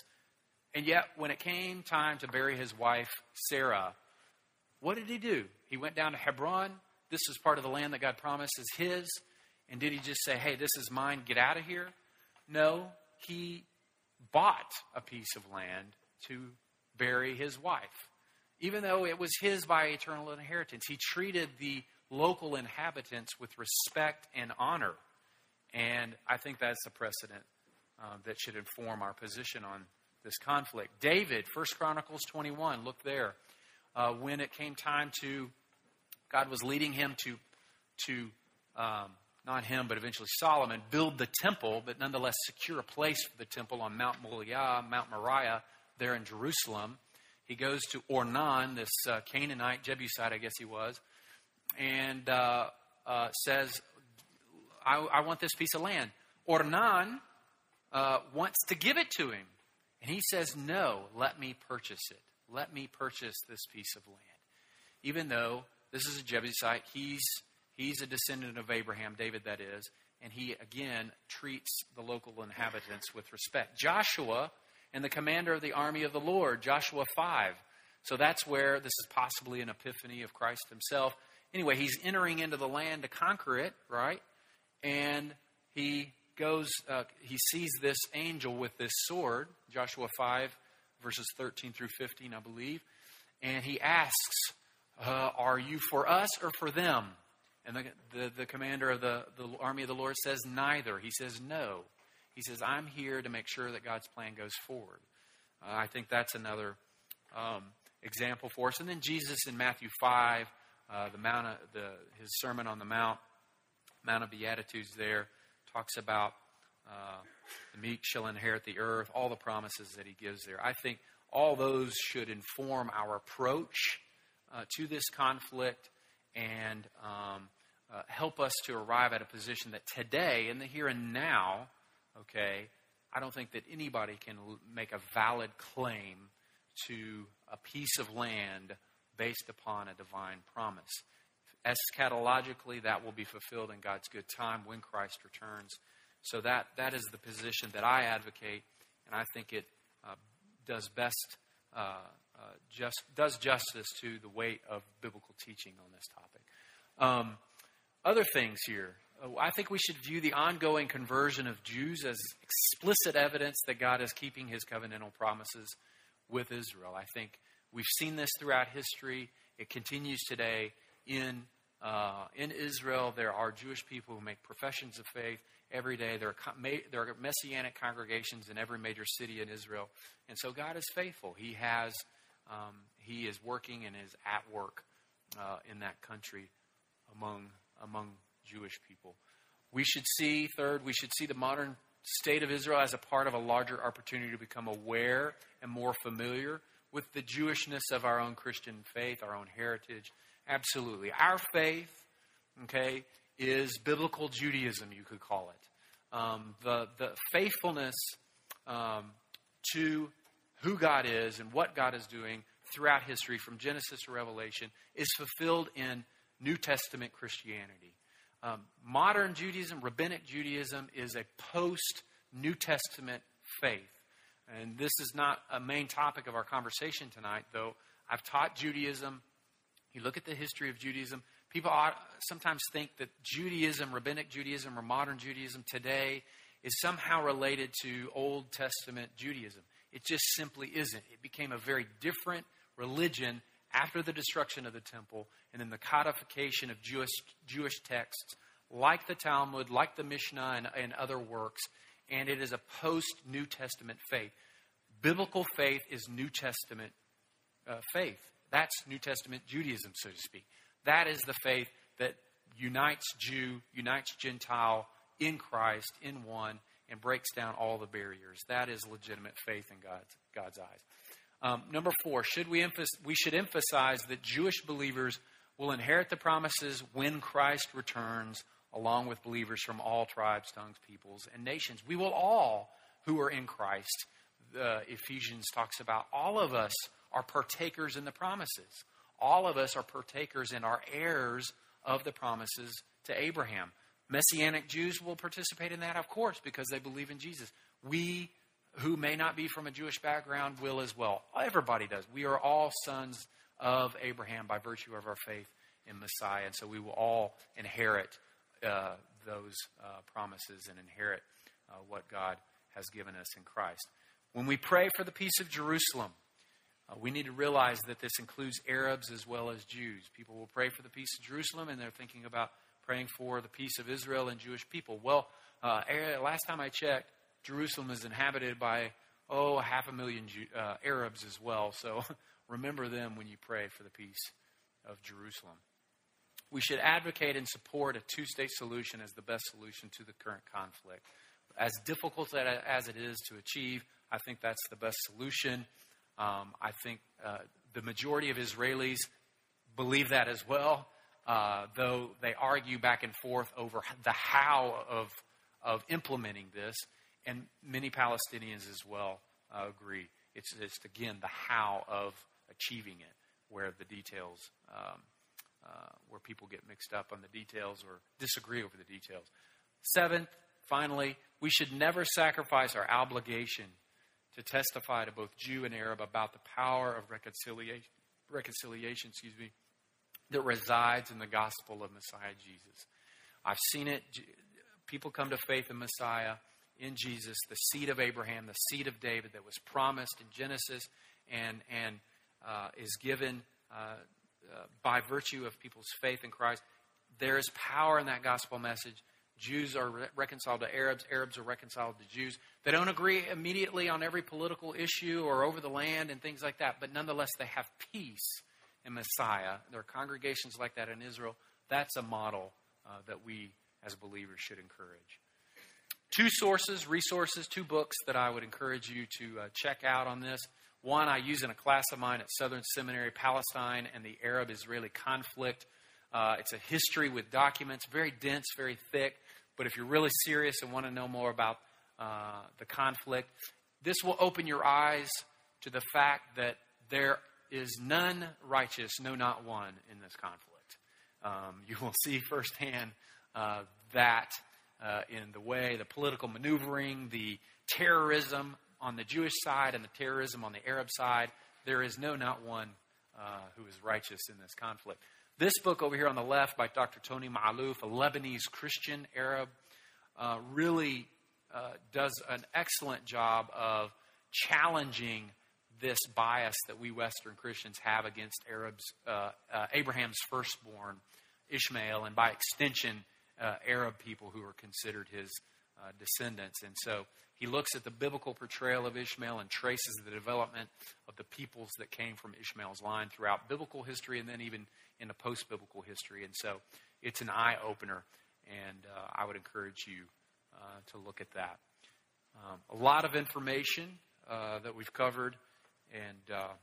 And yet, when it came time to bury his wife, Sarah, what did he do? He went down to Hebron. This is part of the land that God promised is his. And did he just say, hey, this is mine, get out of here? No, he bought a piece of land to bury his wife. Even though it was his by eternal inheritance, he treated the local inhabitants with respect and honor. And I think that's a precedent uh, that should inform our position on this conflict. David, 1 Chronicles 21, look there. Uh, when it came time to, God was leading him to, to um, not him, but eventually Solomon, build the temple, but nonetheless secure a place for the temple on Mount Moriah, Mount Moriah, there in Jerusalem. He goes to Ornan, this uh, Canaanite, Jebusite, I guess he was, and uh, uh, says, I, I, want this piece of land. Ornan uh, wants to give it to him. And he says, No, let me purchase it. Let me purchase this piece of land. Even though this is a Jebusite, he's, he's a descendant of Abraham, David that is, and he again treats the local inhabitants with respect. Joshua and the commander of the army of the Lord, Joshua 5. So that's where this is possibly an epiphany of Christ himself. Anyway, he's entering into the land to conquer it, right? And he goes, uh, he sees this angel with this sword, Joshua 5, verses 13 through 15, I believe. And he asks, uh, Are you for us or for them? And the, the, the, commander of the, the army of the Lord says, Neither. He says, No. He says, I'm here to make sure that God's plan goes forward. Uh, I think that's another um, example for us. And then Jesus in Matthew 5, uh, the Mount of, the, his Sermon on the Mount, Mount of Beatitudes there, talks about uh, the meek shall inherit the earth, all the promises that he gives there. I think all those should inform our approach uh, to this conflict and um, uh, help us to arrive at a position that today, in the here and now, okay, I don't think that anybody can make a valid claim to a piece of land based upon a divine promise. Eschatologically, that will be fulfilled in God's good time when Christ returns. So that, that is the position that I advocate, and I think it uh, does best, uh, uh, just, does justice to the weight of biblical teaching on this topic. Um, other things here. I think we should view the ongoing conversion of Jews as explicit evidence that God is keeping his covenantal promises with Israel. I think we've seen this throughout history. It continues today in, uh, in Israel. There are Jewish people who make professions of faith every day. There are, there are messianic congregations in every major city in Israel. And so God is faithful. He has, um, He is working and is at work uh, in that country among, among Jewish people. We should see, third, we should see the modern state of Israel as a part of a larger opportunity to become aware and more familiar with the Jewishness of our own Christian faith, our own heritage. Absolutely. Our faith, okay, is biblical Judaism, you could call it. Um, the, the faithfulness um, to who God is and what God is doing throughout history, from Genesis to Revelation, is fulfilled in New Testament Christianity. Um, modern Judaism, rabbinic Judaism, is a post New Testament faith. And this is not a main topic of our conversation tonight, though. I've taught Judaism. You look at the history of Judaism, people sometimes think that Judaism, rabbinic Judaism, or modern Judaism today is somehow related to Old Testament Judaism. It just simply isn't. It became a very different religion after the destruction of the temple and in the codification of Jewish, Jewish texts, like the Talmud, like the Mishnah, and, and other works. And it is a post New Testament faith. Biblical faith is New Testament uh, faith. That's New Testament Judaism, so to speak. That is the faith that unites Jew, unites Gentile in Christ, in one, and breaks down all the barriers. That is legitimate faith in God's, God's eyes. Um, number four, should we, emph- we should emphasize that Jewish believers will inherit the promises when Christ returns, along with believers from all tribes, tongues, peoples, and nations. We will all, who are in Christ, uh, Ephesians talks about, all of us are partakers in the promises all of us are partakers and are heirs of the promises to Abraham. Messianic Jews will participate in that, of course, because they believe in Jesus. We who may not be from a Jewish background will as well. Everybody does. We are all sons of Abraham by virtue of our faith in Messiah, and so we will all inherit uh, those uh, promises and inherit uh, what God has given us in Christ. When we pray for the peace of Jerusalem, uh, we need to realize that this includes Arabs as well as Jews. People will pray for the peace of Jerusalem, and they're thinking about praying for the peace of Israel and Jewish people. Well, uh, last time I checked, Jerusalem is inhabited by, oh, half a million uh, Arabs as well. So remember them when you pray for the peace of Jerusalem. We should advocate and support a two state solution as the best solution to the current conflict. As difficult as it is to achieve, I think that's the best solution. Um, I think uh, the majority of Israelis believe that as well, uh, though they argue back and forth over the how of, of implementing this. And many Palestinians as well uh, agree. It's, it's, again, the how of achieving it where the details, um, uh, where people get mixed up on the details or disagree over the details. Seventh, finally, we should never sacrifice our obligation to testify to both Jew and Arab about the power of reconciliation, reconciliation excuse me, that resides in the gospel of Messiah Jesus. I've seen it. People come to faith in Messiah in Jesus, the seed of Abraham, the seed of David that was promised in Genesis and, and uh, is given uh, uh, by virtue of people's faith in Christ. There is power in that gospel message. Jews are re- reconciled to Arabs, Arabs are reconciled to Jews. They don't agree immediately on every political issue or over the land and things like that, but nonetheless, they have peace in Messiah. There are congregations like that in Israel. That's a model uh, that we as believers should encourage. Two sources, resources, two books that I would encourage you to uh, check out on this. One I use in a class of mine at Southern Seminary, Palestine and the Arab Israeli conflict. Uh, it's a history with documents, very dense, very thick. But if you're really serious and want to know more about uh, the conflict, this will open your eyes to the fact that there is none righteous, no, not one, in this conflict. Um, you will see firsthand uh, that uh, in the way, the political maneuvering, the terrorism on the Jewish side and the terrorism on the Arab side. There is no, not one uh, who is righteous in this conflict. This book over here on the left by Dr. Tony Maalouf, a Lebanese Christian Arab, uh, really uh, does an excellent job of challenging this bias that we Western Christians have against Arabs, uh, uh, Abraham's firstborn, Ishmael, and by extension, uh, Arab people who are considered his uh, descendants. And so he looks at the biblical portrayal of Ishmael and traces the development of the peoples that came from Ishmael's line throughout biblical history and then even in the post biblical history. And so it's an eye opener, and uh, I would encourage you uh, to look at that. Um, a lot of information uh, that we've covered, and uh,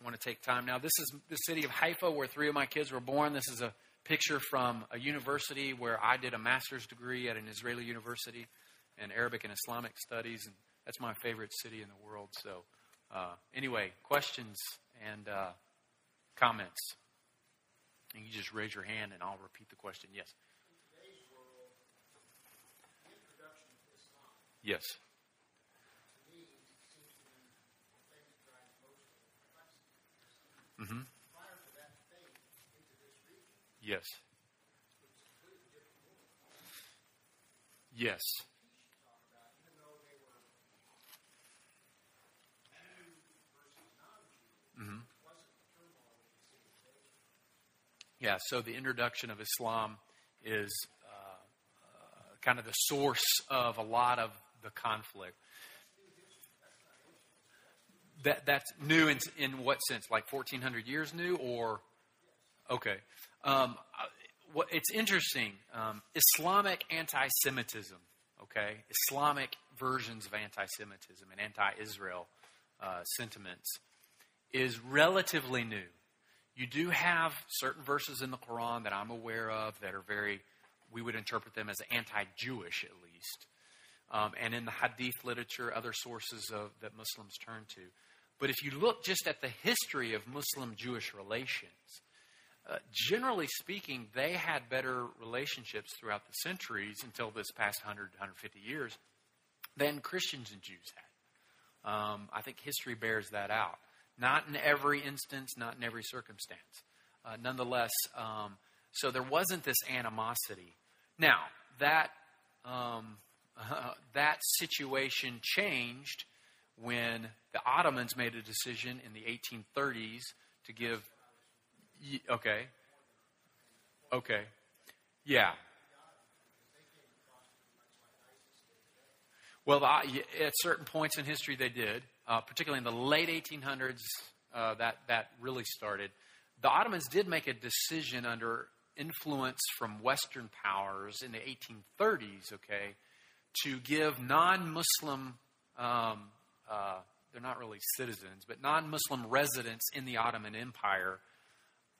I want to take time now. This is the city of Haifa where three of my kids were born. This is a picture from a university where I did a master's degree at an Israeli university in Arabic and Islamic studies, and that's my favorite city in the world. So, uh, anyway, questions and uh, comments? And you just raise your hand, and I'll repeat the question. Yes. World, yes. Mm-hmm. Yes. Yes. Mm-hmm. Yeah, so the introduction of Islam is uh, uh, kind of the source of a lot of the conflict. That that's new in, in what sense? Like 1400 years new, or okay? Um, what, it's interesting. Um, Islamic anti Semitism, okay? Islamic versions of anti Semitism and anti Israel uh, sentiments is relatively new. You do have certain verses in the Quran that I'm aware of that are very, we would interpret them as anti Jewish at least. Um, and in the Hadith literature, other sources of, that Muslims turn to. But if you look just at the history of Muslim Jewish relations, uh, generally speaking, they had better relationships throughout the centuries until this past 100, 150 years than Christians and Jews had. Um, I think history bears that out. Not in every instance, not in every circumstance. Uh, nonetheless, um, so there wasn't this animosity. Now, that, um, uh, that situation changed when the Ottomans made a decision in the 1830s to give. Okay. Okay. Yeah. Well, at certain points in history, they did, uh, particularly in the late 1800s. Uh, that that really started. The Ottomans did make a decision under influence from Western powers in the 1830s. Okay, to give non-Muslim, um, uh, they're not really citizens, but non-Muslim residents in the Ottoman Empire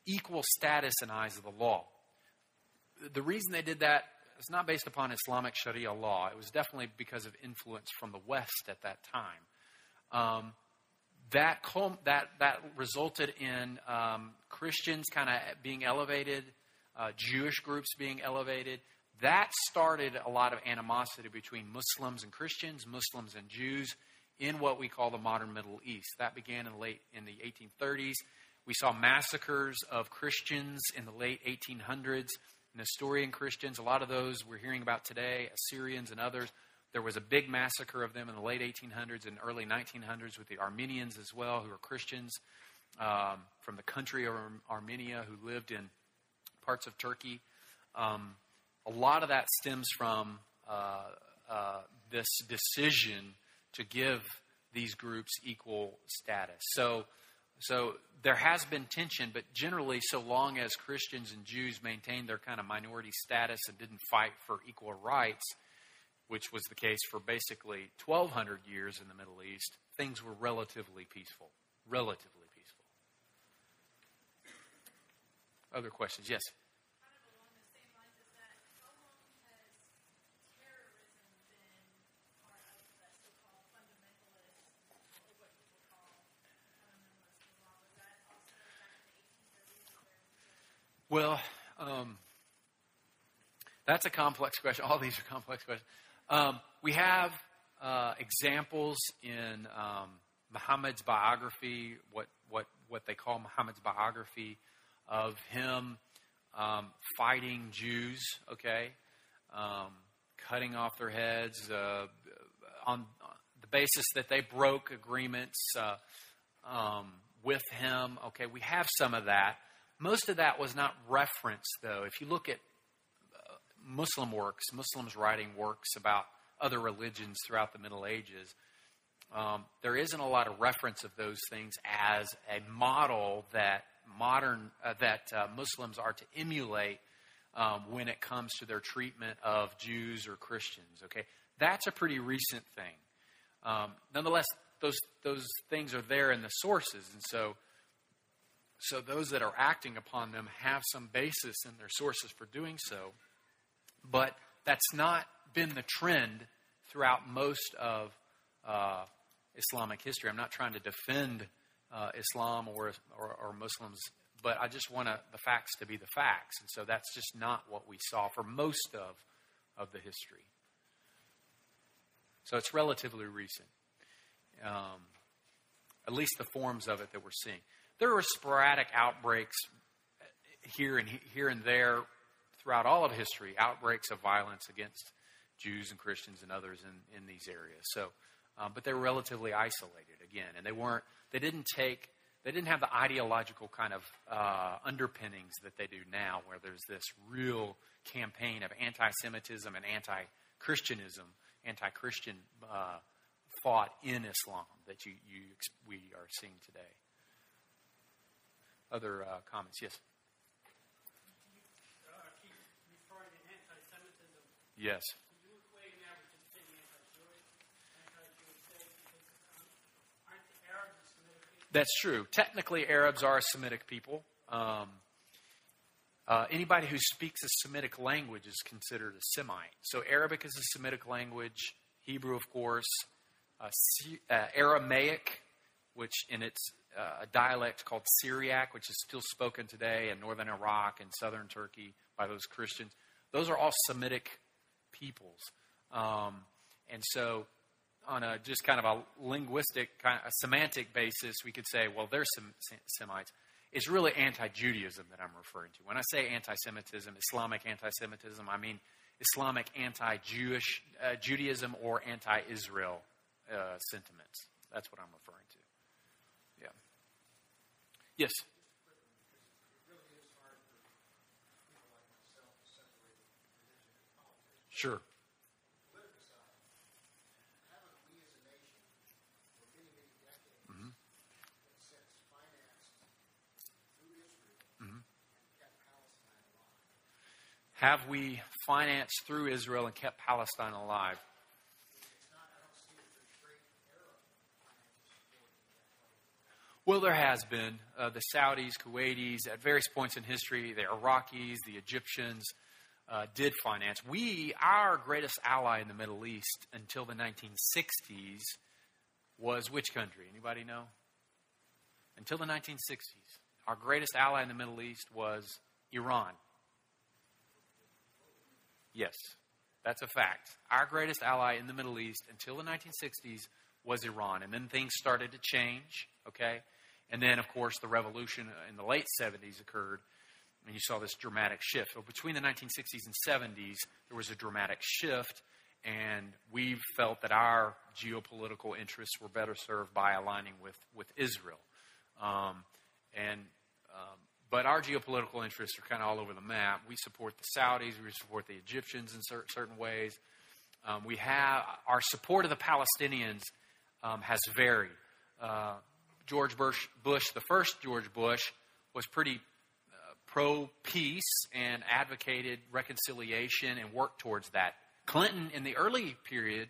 equal status in eyes of the law. The reason they did that is not based upon Islamic Sharia law. It was definitely because of influence from the West at that time. Um, that, that, that resulted in um, Christians kind of being elevated, uh, Jewish groups being elevated. That started a lot of animosity between Muslims and Christians, Muslims and Jews in what we call the modern Middle East. That began in late in the 1830s. We saw massacres of Christians in the late 1800s, Nestorian Christians. A lot of those we're hearing about today, Assyrians and others. There was a big massacre of them in the late 1800s and early 1900s with the Armenians as well, who were Christians um, from the country of Armenia who lived in parts of Turkey. Um, a lot of that stems from uh, uh, this decision to give these groups equal status. So, so there has been tension, but generally, so long as Christians and Jews maintained their kind of minority status and didn't fight for equal rights, which was the case for basically 1,200 years in the Middle East, things were relatively peaceful. Relatively peaceful. Other questions? Yes? Well, um, that's a complex question. All these are complex questions. Um, we have uh, examples in um, Muhammad's biography, what, what, what they call Muhammad's biography of him um, fighting Jews, okay, um, cutting off their heads uh, on the basis that they broke agreements uh, um, with him. Okay, we have some of that. Most of that was not referenced, though. If you look at Muslim works, Muslims writing works about other religions throughout the Middle Ages, um, there isn't a lot of reference of those things as a model that modern uh, that uh, Muslims are to emulate um, when it comes to their treatment of Jews or Christians. Okay, that's a pretty recent thing. Um, nonetheless, those those things are there in the sources, and so so those that are acting upon them have some basis in their sources for doing so. But that's not been the trend throughout most of uh, Islamic history. I'm not trying to defend uh, Islam or, or, or, Muslims, but I just want the facts to be the facts. And so that's just not what we saw for most of, of the history. So it's relatively recent, um, at least the forms of it that we're seeing. There were sporadic outbreaks here and here and there throughout all of history, outbreaks of violence against Jews and Christians and others in, in these areas. So, um, but they were relatively isolated again, and they weren't. They didn't take. They didn't have the ideological kind of uh, underpinnings that they do now, where there's this real campaign of anti-Semitism and anti-Christianism, anti-Christian uh, thought in Islam that you, you we are seeing today other uh, comments. Yes. Yes. That's true. Technically, Arabs are a Semitic people. Um, uh, anybody who speaks a Semitic language is considered a Semite. So, Arabic is a Semitic language. Hebrew, of course. Uh, uh, Aramaic which in its uh, a dialect called Syriac, which is still spoken today in northern Iraq and southern Turkey by those Christians. Those are all Semitic peoples. Um, and so, on a just kind of a linguistic, kind of a semantic basis, we could say, well, they're Sem- Semites. It's really anti Judaism that I'm referring to. When I say anti Semitism, Islamic anti Semitism, I mean Islamic anti Jewish uh, Judaism or anti Israel uh, sentiments. That's what I'm referring to. Yeah. Yes. Sure. Have we financed through Israel and kept Palestine alive? Well, there has been. Uh, the Saudis, Kuwaitis, at various points in history, the Iraqis, the Egyptians uh, did finance. We, our greatest ally in the Middle East until the 1960s was which country? Anybody know? Until the 1960s, our greatest ally in the Middle East was Iran. Yes, that's a fact. Our greatest ally in the Middle East until the 1960s was Iran. And then things started to change, okay? And then, of course, the revolution in the late 70s occurred, and you saw this dramatic shift. So between the 1960s and 70s, there was a dramatic shift, and we felt that our geopolitical interests were better served by aligning with, with Israel. Um, and um, but our geopolitical interests are kind of all over the map. We support the Saudis, we support the Egyptians in cer- certain ways. Um, we have our support of the Palestinians um, has varied. Uh, George Bush, Bush, the first George Bush, was pretty pro peace and advocated reconciliation and worked towards that. Clinton, in the early period,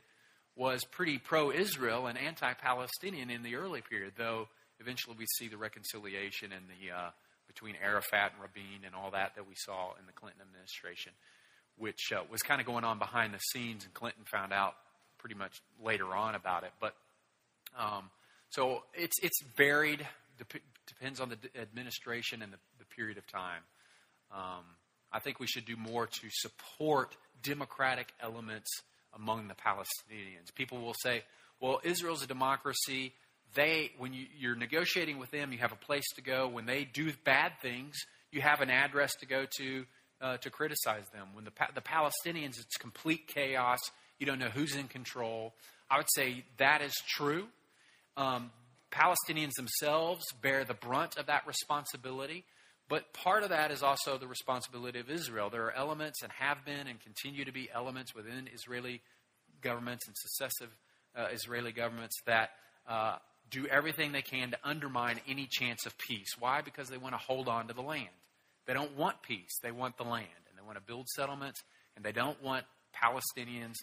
was pretty pro Israel and anti Palestinian in the early period, though eventually we see the reconciliation and the uh, between Arafat and Rabin and all that that we saw in the Clinton administration, which uh, was kind of going on behind the scenes, and Clinton found out pretty much later on about it. But um, so it's it's varied, dep- depends on the d- administration and the, the, period of time. Um, I think we should do more to support democratic elements among the Palestinians. People will say, well, Israel's a democracy they, when you, you're negotiating with them, you have a place to go. When they do bad things, you have an address to go to uh, to criticize them. When the, the Palestinians, it's complete chaos. You don't know who's in control. I would say that is true. Um, Palestinians themselves bear the brunt of that responsibility. But part of that is also the responsibility of Israel. There are elements and have been and continue to be elements within Israeli governments and successive uh, Israeli governments that uh, do everything they can to undermine any chance of peace. Why? Because they want to hold on to the land. They don't want peace, they want the land. And they want to build settlements, and they don't want Palestinians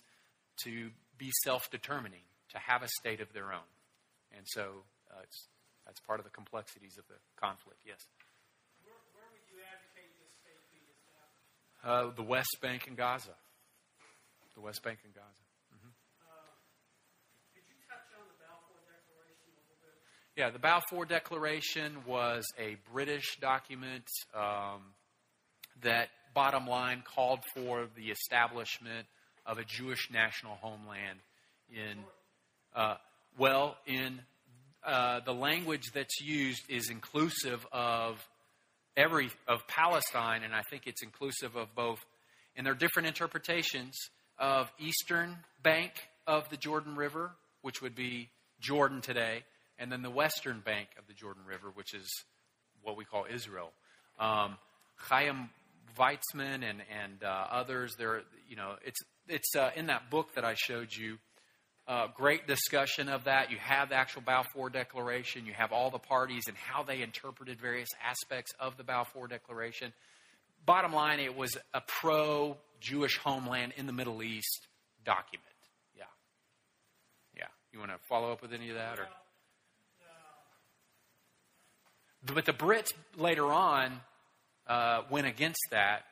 to be self determining, to have a state of their own. And so uh, that's part of the complexities of the conflict, yes. Where, where would you advocate this state be established? Uh, the West Bank and Gaza. The West Bank and Gaza. Did you touch on the Balfour Declaration a little bit? Yeah, the Balfour Declaration was a British document um, that, bottom line, called for the establishment of a Jewish national homeland in, uh, well, in uh, the language that's used is inclusive of every of Palestine, and I think it's inclusive of both. And there are different interpretations of eastern bank of the Jordan River, which would be Jordan today, and then the western bank of the Jordan River, which is what we call Israel. Um, Chaim Weizmann and and uh, others, there, you know, it's it's uh, in that book that I showed you. Uh, great discussion of that. You have the actual Balfour Declaration. You have all the parties and how they interpreted various aspects of the Balfour Declaration. Bottom line, it was a pro Jewish homeland in the Middle East document. Yeah. Yeah. You want to follow up with any of that? or? But the Brits later on uh, went against that,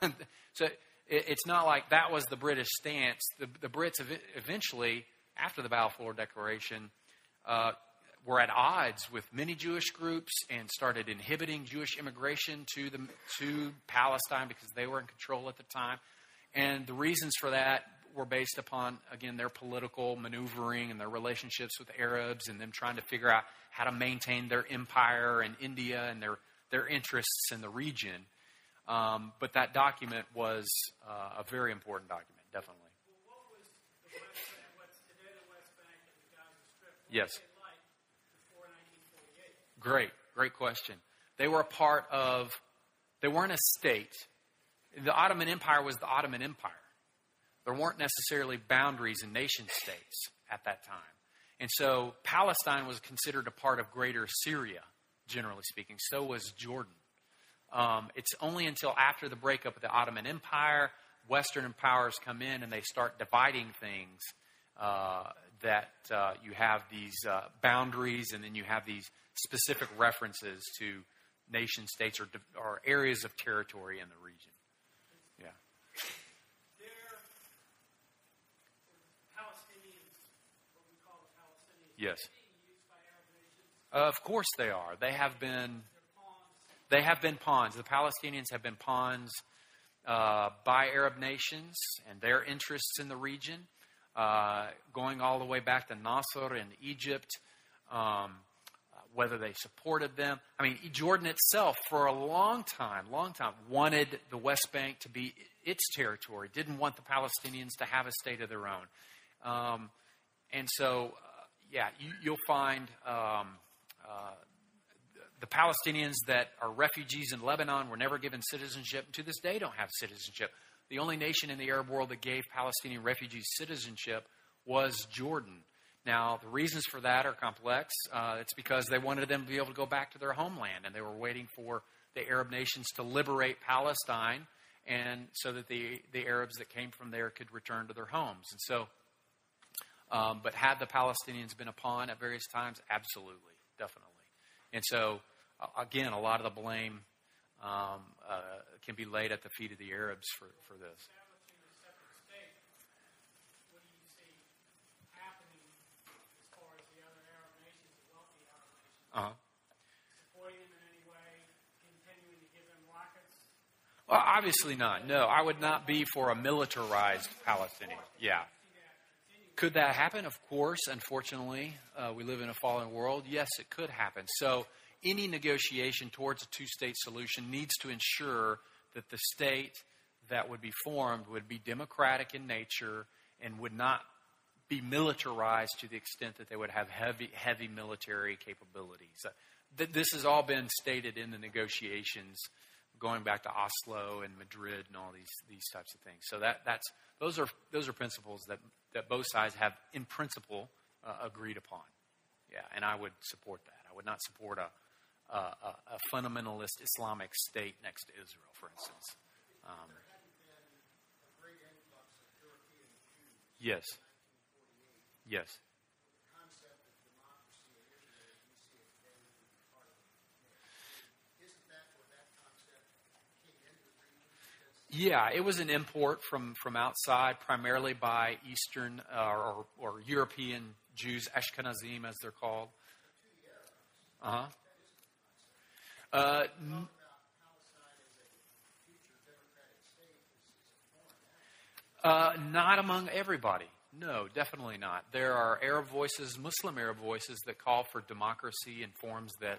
and so it, it's not like that was the British stance. The, the Brits ev- eventually, after the Balfour Declaration, uh, were at odds with many Jewish groups and started inhibiting Jewish immigration to the to Palestine because they were in control at the time. And the reasons for that were based upon again their political maneuvering and their relationships with Arabs and them trying to figure out how to maintain their empire in India and their their interests in the region. Um, but that document was uh, a very important document, definitely. Well, Bank, and Yes. like before 1948? Great, great question. They were a part of, they weren't a state. The Ottoman Empire was the Ottoman Empire. There weren't necessarily boundaries in nation states at that time. And so Palestine was considered a part of greater Syria, generally speaking. So was Jordan. Um, it's only until after the breakup of the Ottoman Empire, Western powers come in and they start dividing things uh, that uh, you have these uh, boundaries and then you have these specific references to nation states or, or areas of territory in the region. Yeah. There, Palestinians, what we call the Palestinians, Yes. being used by Arab nations, Uh, of course they are. They have been. They have been pawns. The Palestinians have been pawns uh, by Arab nations and their interests in the region, uh, going all the way back to Nasser in Egypt, um, whether they supported them. I mean, Jordan itself, for a long time, long time, wanted the West Bank to be its territory, didn't want the Palestinians to have a state of their own. Um, and so, uh, yeah, you, you'll find. Um, uh, the Palestinians that are refugees in Lebanon were never given citizenship, and to this day don't have citizenship. The only nation in the Arab world that gave Palestinian refugees citizenship was Jordan. Now, the reasons for that are complex. Uh, it's because they wanted them to be able to go back to their homeland, and they were waiting for the Arab nations to liberate Palestine, and so that the, the Arabs that came from there could return to their homes. And so, um, but had the Palestinians been a pawn at various times? Absolutely, definitely. And so, again, a lot of the blame um, uh, can be laid at the feet of the Arabs for, for this. establishing a separate state, what do you see happening as far as the other Arab nations, the wealthy Arab nations, Uh-huh. supporting them in any way, continuing to give them rockets? Well, obviously not. No, I would not be for a militarized Palestinian. Yeah. Could that happen? Of course. Unfortunately, uh, we live in a fallen world. Yes, it could happen. So, any negotiation towards a two state solution needs to ensure that the state that would be formed would be democratic in nature and would not be militarized to the extent that they would have heavy, heavy military capabilities. Uh, th- this has all been stated in the negotiations going back to Oslo and Madrid and all these these types of things. So that that's those are those are principles that that both sides have in principle uh, agreed upon. Yeah, and I would support that. I would not support a a, a, fundamentalist Islamic state next to Israel, for instance. Um, yes. Yes. Yeah, it was an import from, from outside, primarily by Eastern uh, or, or European Jews, Ashkenazim as they're called. Uh-huh. Uh n- Uh, not among everybody. No, definitely not. There are Arab voices, Muslim Arab voices, that call for democracy in forms that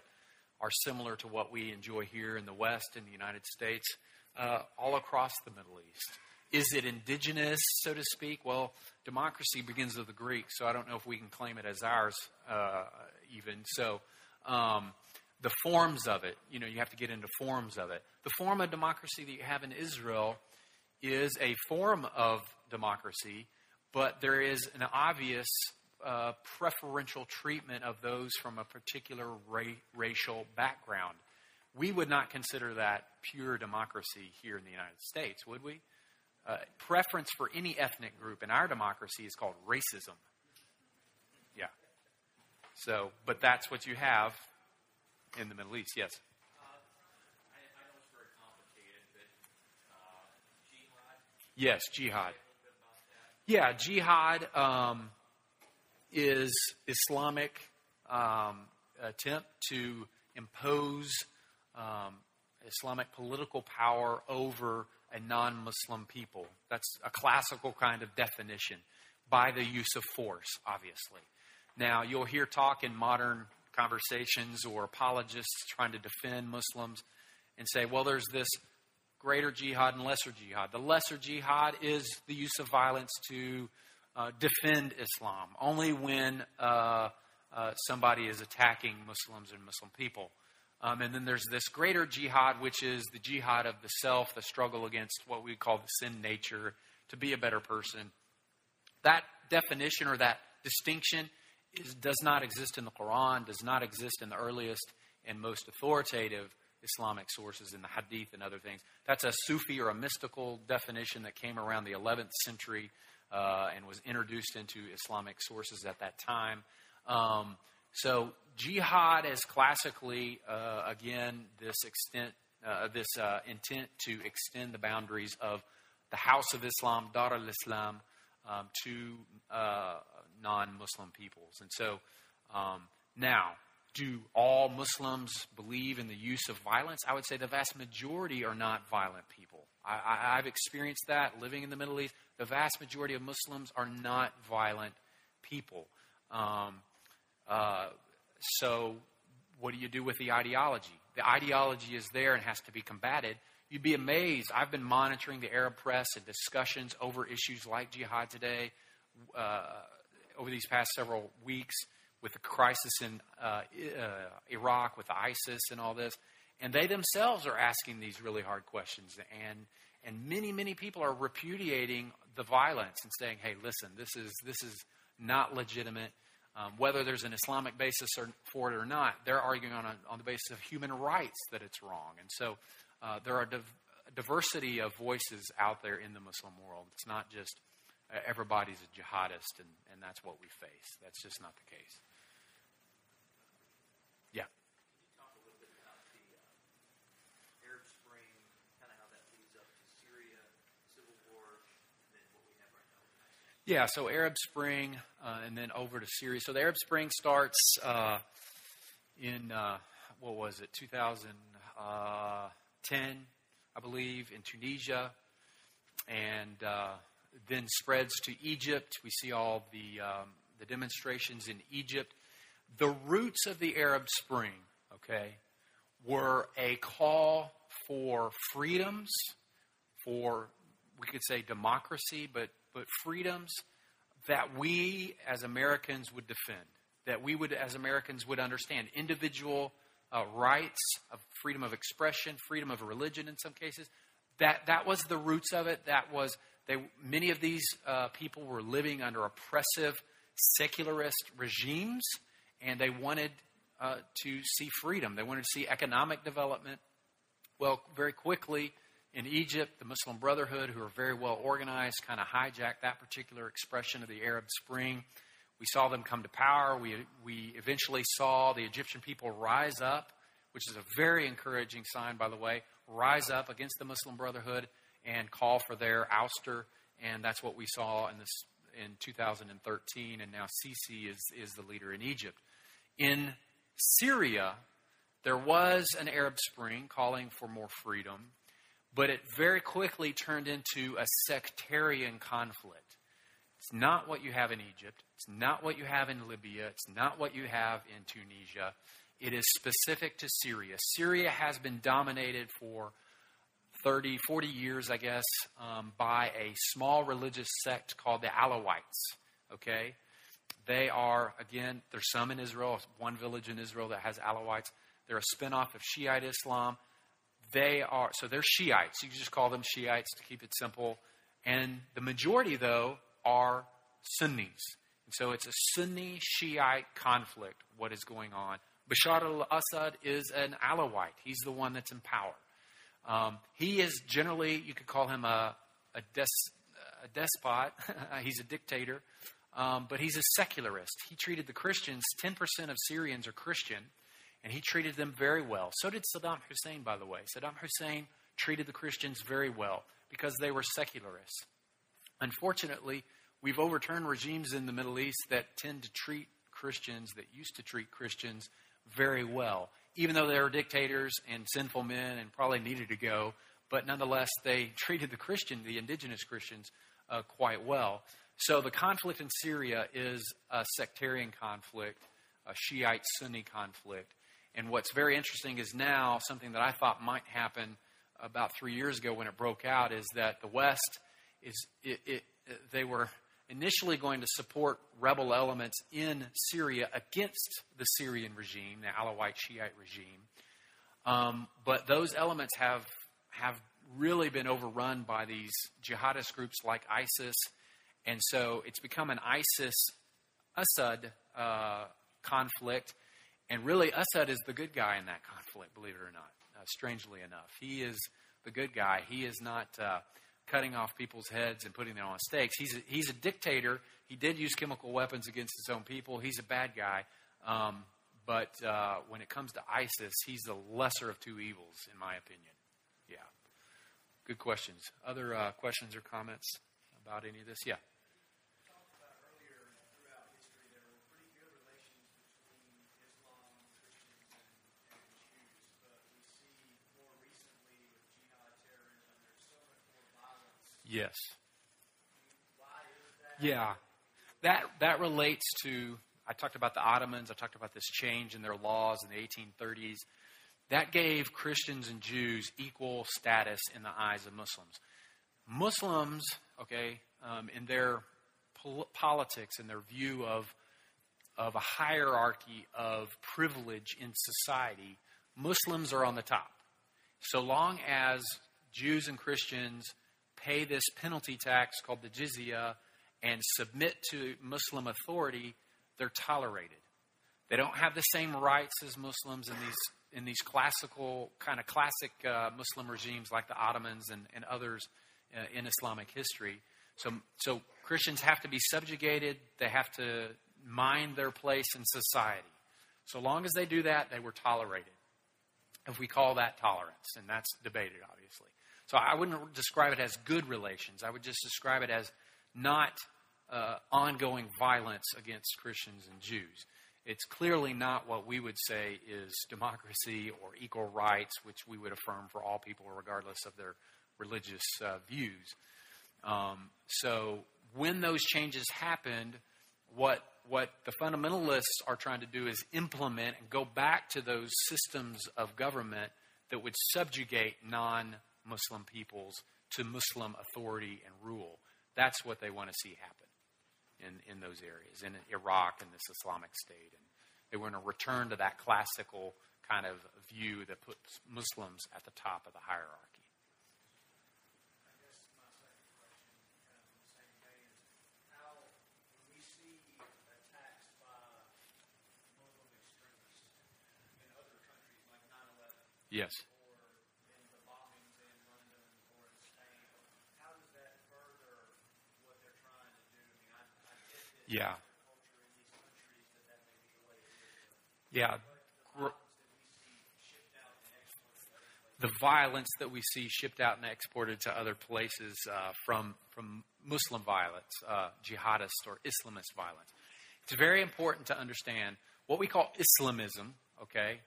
are similar to what we enjoy here in the West, in the United States, uh, all across the Middle East. Is it indigenous, so to speak? Well, democracy begins with the Greeks, so I don't know if we can claim it as ours, uh, even. So, um, the forms of it, you know, you have to get into forms of it. The form of democracy that you have in Israel is a form of democracy, but there is an obvious uh, preferential treatment of those from a particular ra- racial background. We would not consider that pure democracy here in the United States, would we? Uh, preference for any ethnic group in our democracy is called racism. Yeah. So, but that's what you have in the Middle East, yes. Yes, jihad. Yeah, jihad um, is Islamic um, attempt to impose um, Islamic political power over a non Muslim people. That's a classical kind of definition by the use of force, obviously. Now, you'll hear talk in modern conversations or apologists trying to defend Muslims and say, well, there's this greater jihad and lesser jihad. The lesser jihad is the use of violence to uh, defend Islam, only when uh, uh, somebody is attacking Muslims and Muslim people. Um, and then there's this greater jihad, which is the jihad of the self, the struggle against what we call the sin nature, to be a better person. That definition or that distinction is, does not exist in the Quran, does not exist in the earliest and most authoritative Islamic sources in the Hadith and other things. That's a Sufi or a mystical definition that came around the 11th century uh, and was introduced into Islamic sources at that time. Um, so jihad is classically, uh, again, this extent, uh, this uh, intent to extend the boundaries of the House of Islam, Dar al-Islam, um, to uh, non-Muslim peoples. And so um, now, do all Muslims believe in the use of violence? I would say the vast majority are not violent people. I, have experienced that living in the Middle East. The vast majority of Muslims are not violent people. Um, uh, so, what do you do with the ideology? The ideology is there and has to be combated. You'd be amazed. I've been monitoring the Arab press and discussions over issues like jihad today uh, over these past several weeks with the crisis in uh, uh, Iraq with ISIS and all this. And they themselves are asking these really hard questions. And, and many, many people are repudiating the violence and saying, hey, listen, this is, this is not legitimate. Um, whether there's an Islamic basis or, for it or not, they're arguing on, a, on the basis of human rights that it's wrong. And so uh, there are div- diversity of voices out there in the Muslim world. It's not just uh, everybody's a jihadist and, and that's what we face. That's just not the case. Yeah. Yeah, so Arab Spring uh, and then over to Syria. So the Arab Spring starts uh, in, uh, what was it, 2010, uh, I believe, in Tunisia, and uh, then spreads to Egypt. We see all the, um, the demonstrations in Egypt. The roots of the Arab Spring, okay, were a call for freedoms, for, we could say democracy, but but freedoms that we as Americans would defend, that we would as Americans would understand. Individual uh, rights of freedom of expression, freedom of religion in some cases. That, that was the roots of it. That was, they, many of these uh, people were living under oppressive, secularist regimes, and they wanted uh, to see freedom. They wanted to see economic development. Well, very quickly, in Egypt, the Muslim Brotherhood, who are very well organized, kind of hijacked that particular expression of the Arab Spring. We saw them come to power. We, we eventually saw the Egyptian people rise up, which is a very encouraging sign, by the way, rise up against the Muslim Brotherhood and call for their ouster. And that's what we saw in, this, in 2013. And now Sisi is, is the leader in Egypt. In Syria, there was an Arab Spring calling for more freedom. But it very quickly turned into a sectarian conflict. It's not what you have in Egypt. It's not what you have in Libya. It's not what you have in Tunisia. It is specific to Syria. Syria has been dominated for 30, 40 years, I guess, um, by a small religious sect called the Alawites. Okay? They are, again, there's some in Israel, one village in Israel that has Alawites. They're a spinoff of Shiite Islam. They are, so they're Shiites. You can just call them Shiites to keep it simple. And the majority, though, are Sunnis. And so it's a Sunni Shiite conflict, what is going on. Bashar al Assad is an Alawite. He's the one that's in power. Um, he is generally, you could call him a, a, des, a despot. he's a dictator. Um, but he's a secularist. He treated the Christians, 10% of Syrians are Christian and he treated them very well. So did Saddam Hussein, by the way. Saddam Hussein treated the Christians very well because they were secularists. Unfortunately, we've overturned regimes in the Middle East that tend to treat Christians that used to treat Christians very well, even though they were dictators and sinful men and probably needed to go. But nonetheless, they treated the Christian, the indigenous Christians, uh, quite well. So the conflict in Syria is a sectarian conflict, a Shiite Sunni conflict. And what's very interesting is now something that I thought might happen about three years ago when it broke out is that the West is it, it, they were initially going to support rebel elements in Syria against the Syrian regime, the Alawite Shiite regime. Um, but those elements have have really been overrun by these jihadist groups like ISIS, and so it's become an ISIS Assad uh, conflict. And really, Assad is the good guy in that conflict, believe it or not. Uh, strangely enough, he is the good guy. He is not uh, cutting off people's heads and putting them on stakes. He's a, he's a dictator. He did use chemical weapons against his own people. He's a bad guy. Um, but uh, when it comes to ISIS, he's the lesser of two evils, in my opinion. Yeah. Good questions. Other uh, questions or comments about any of this? Yeah. Yes. Yeah. That that relates to I talked about the Ottomans, I talked about this change in their laws in the 1830s. That gave Christians and Jews equal status in the eyes of Muslims. Muslims, okay, um, in their pol- politics and their view of of a hierarchy of privilege in society, Muslims are on the top. So long as Jews and Christians pay this penalty tax called the jizya and submit to Muslim authority, they're tolerated. They don't have the same rights as Muslims in these in these classical kind of classic uh, Muslim regimes like the Ottomans and, and others uh, in Islamic history. So, so Christians have to be subjugated. They have to mind their place in society. So long as they do that, they were tolerated. If we call that tolerance, and that's debated, obviously. So I wouldn't describe it as good relations. I would just describe it as not uh, ongoing violence against Christians and Jews. It's clearly not what we would say is democracy or equal rights, which we would affirm for all people, regardless of their religious uh, views. Um, so when those changes happened, what what the fundamentalists are trying to do is implement and go back to those systems of government that would subjugate non Muslim peoples to Muslim authority and rule. That's what they want to see happen in, in those areas, in Iraq and this Islamic State. And they want to return to that classical kind of view that puts Muslims at the top of the hierarchy. Yes. Yeah. Yeah. The violence that we see shipped out and exported to other places uh, from from Muslim violence, uh, jihadist or Islamist violence. It's very important to understand what we call Islamism. Okay,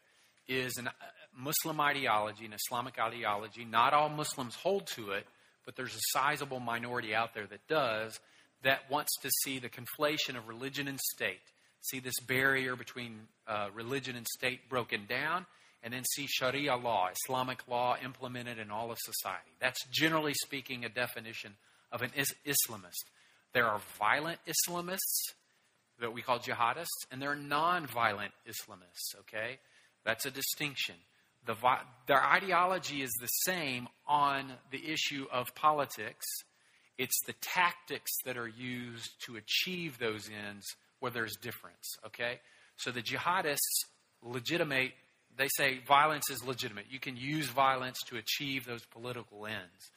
is a uh, Muslim ideology, an Islamic ideology. Not all Muslims hold to it, but there's a sizable minority out there that does that wants to see the conflation of religion and state, see this barrier between uh, religion and state broken down, and then see Sharia law, Islamic law, implemented in all of society. That's generally speaking a definition of an is- Islamist. There are violent Islamists that we call jihadists, and there are non violent Islamists, okay? That's a distinction. The vi- their ideology is the same on the issue of politics it's the tactics that are used to achieve those ends where there's difference, okay? So the jihadists legitimate, they say violence is legitimate. You can use violence to achieve those political ends.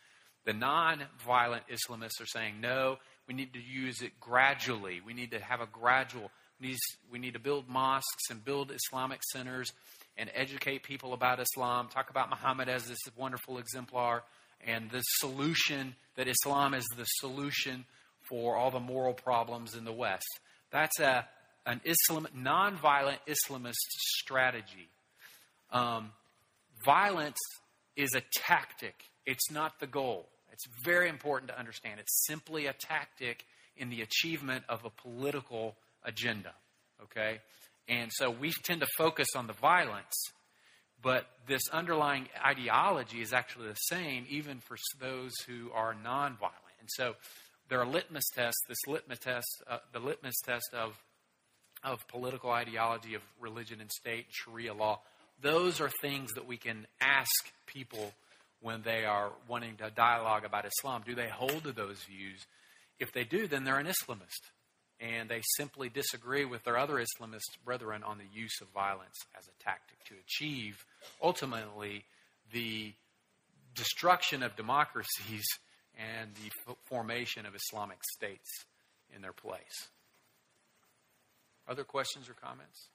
The non violent Islamists are saying, no, we need to use it gradually. We need to have a gradual, we need to build mosques and build Islamic centers and educate people about Islam, talk about Muhammad as this wonderful exemplar and the solution that Islam is the solution for all the moral problems in the West. That's a an Islam, nonviolent Islamist strategy. Um, violence is a tactic, it's not the goal. It's very important to understand. It's simply a tactic in the achievement of a political agenda. Okay? And so we tend to focus on the violence, but this underlying ideology is actually the same even for those who are nonviolent. And so there are litmus tests, this litmus test, uh, the litmus test of, of political ideology, of religion and state, Sharia law. Those are things that we can ask people when they are wanting to dialogue about Islam. Do they hold to those views? If they do, then they're an Islamist. And they simply disagree with their other Islamist brethren on the use of violence as a tactic to achieve, ultimately, the destruction of democracies and the formation of Islamic states in their place. Other questions or comments?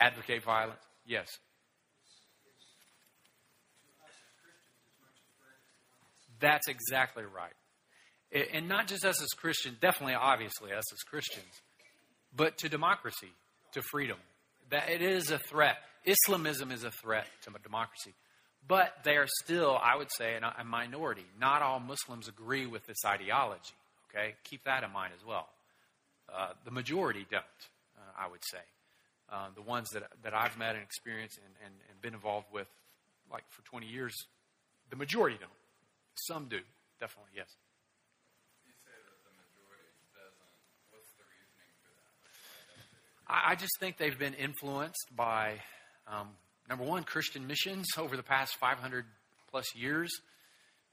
advocate violence? Yes. That's exactly right. And not just us as Christians, definitely, obviously, us as Christians, but to democracy, to freedom. That it is a threat. Islamism is a threat to democracy. But they are still, I would say, a minority. Not all Muslims agree with this ideology. Okay? Keep that in mind as well. Uh, the majority don't, uh, I would say. Uh, the ones that, that I've met and experienced and, and, and been involved with, like for 20 years, the majority don't. Some do, definitely, yes. I just think they've been influenced by, um, number one, Christian missions over the past 500 plus years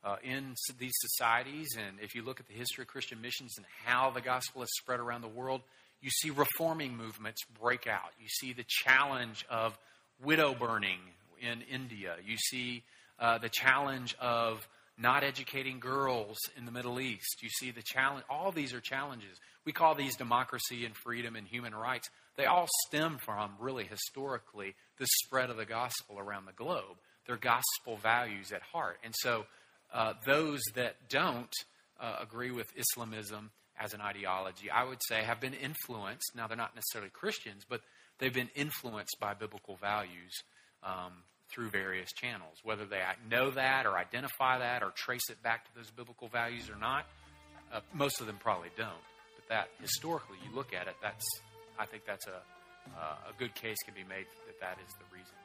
uh, in these societies. And if you look at the history of Christian missions and how the gospel has spread around the world, you see reforming movements break out. You see the challenge of widow burning in India. You see uh, the challenge of not educating girls in the Middle East. You see the challenge. All these are challenges. We call these democracy and freedom and human rights. They all stem from, really historically, the spread of the gospel around the globe. They're gospel values at heart. And so uh, those that don't uh, agree with Islamism as an ideology, I would say, have been influenced. Now, they're not necessarily Christians, but they've been influenced by biblical values um, through various channels. Whether they know that or identify that or trace it back to those biblical values or not, uh, most of them probably don't. But that historically, you look at it, that's I think that's a uh, a good case can be made that that is the reason.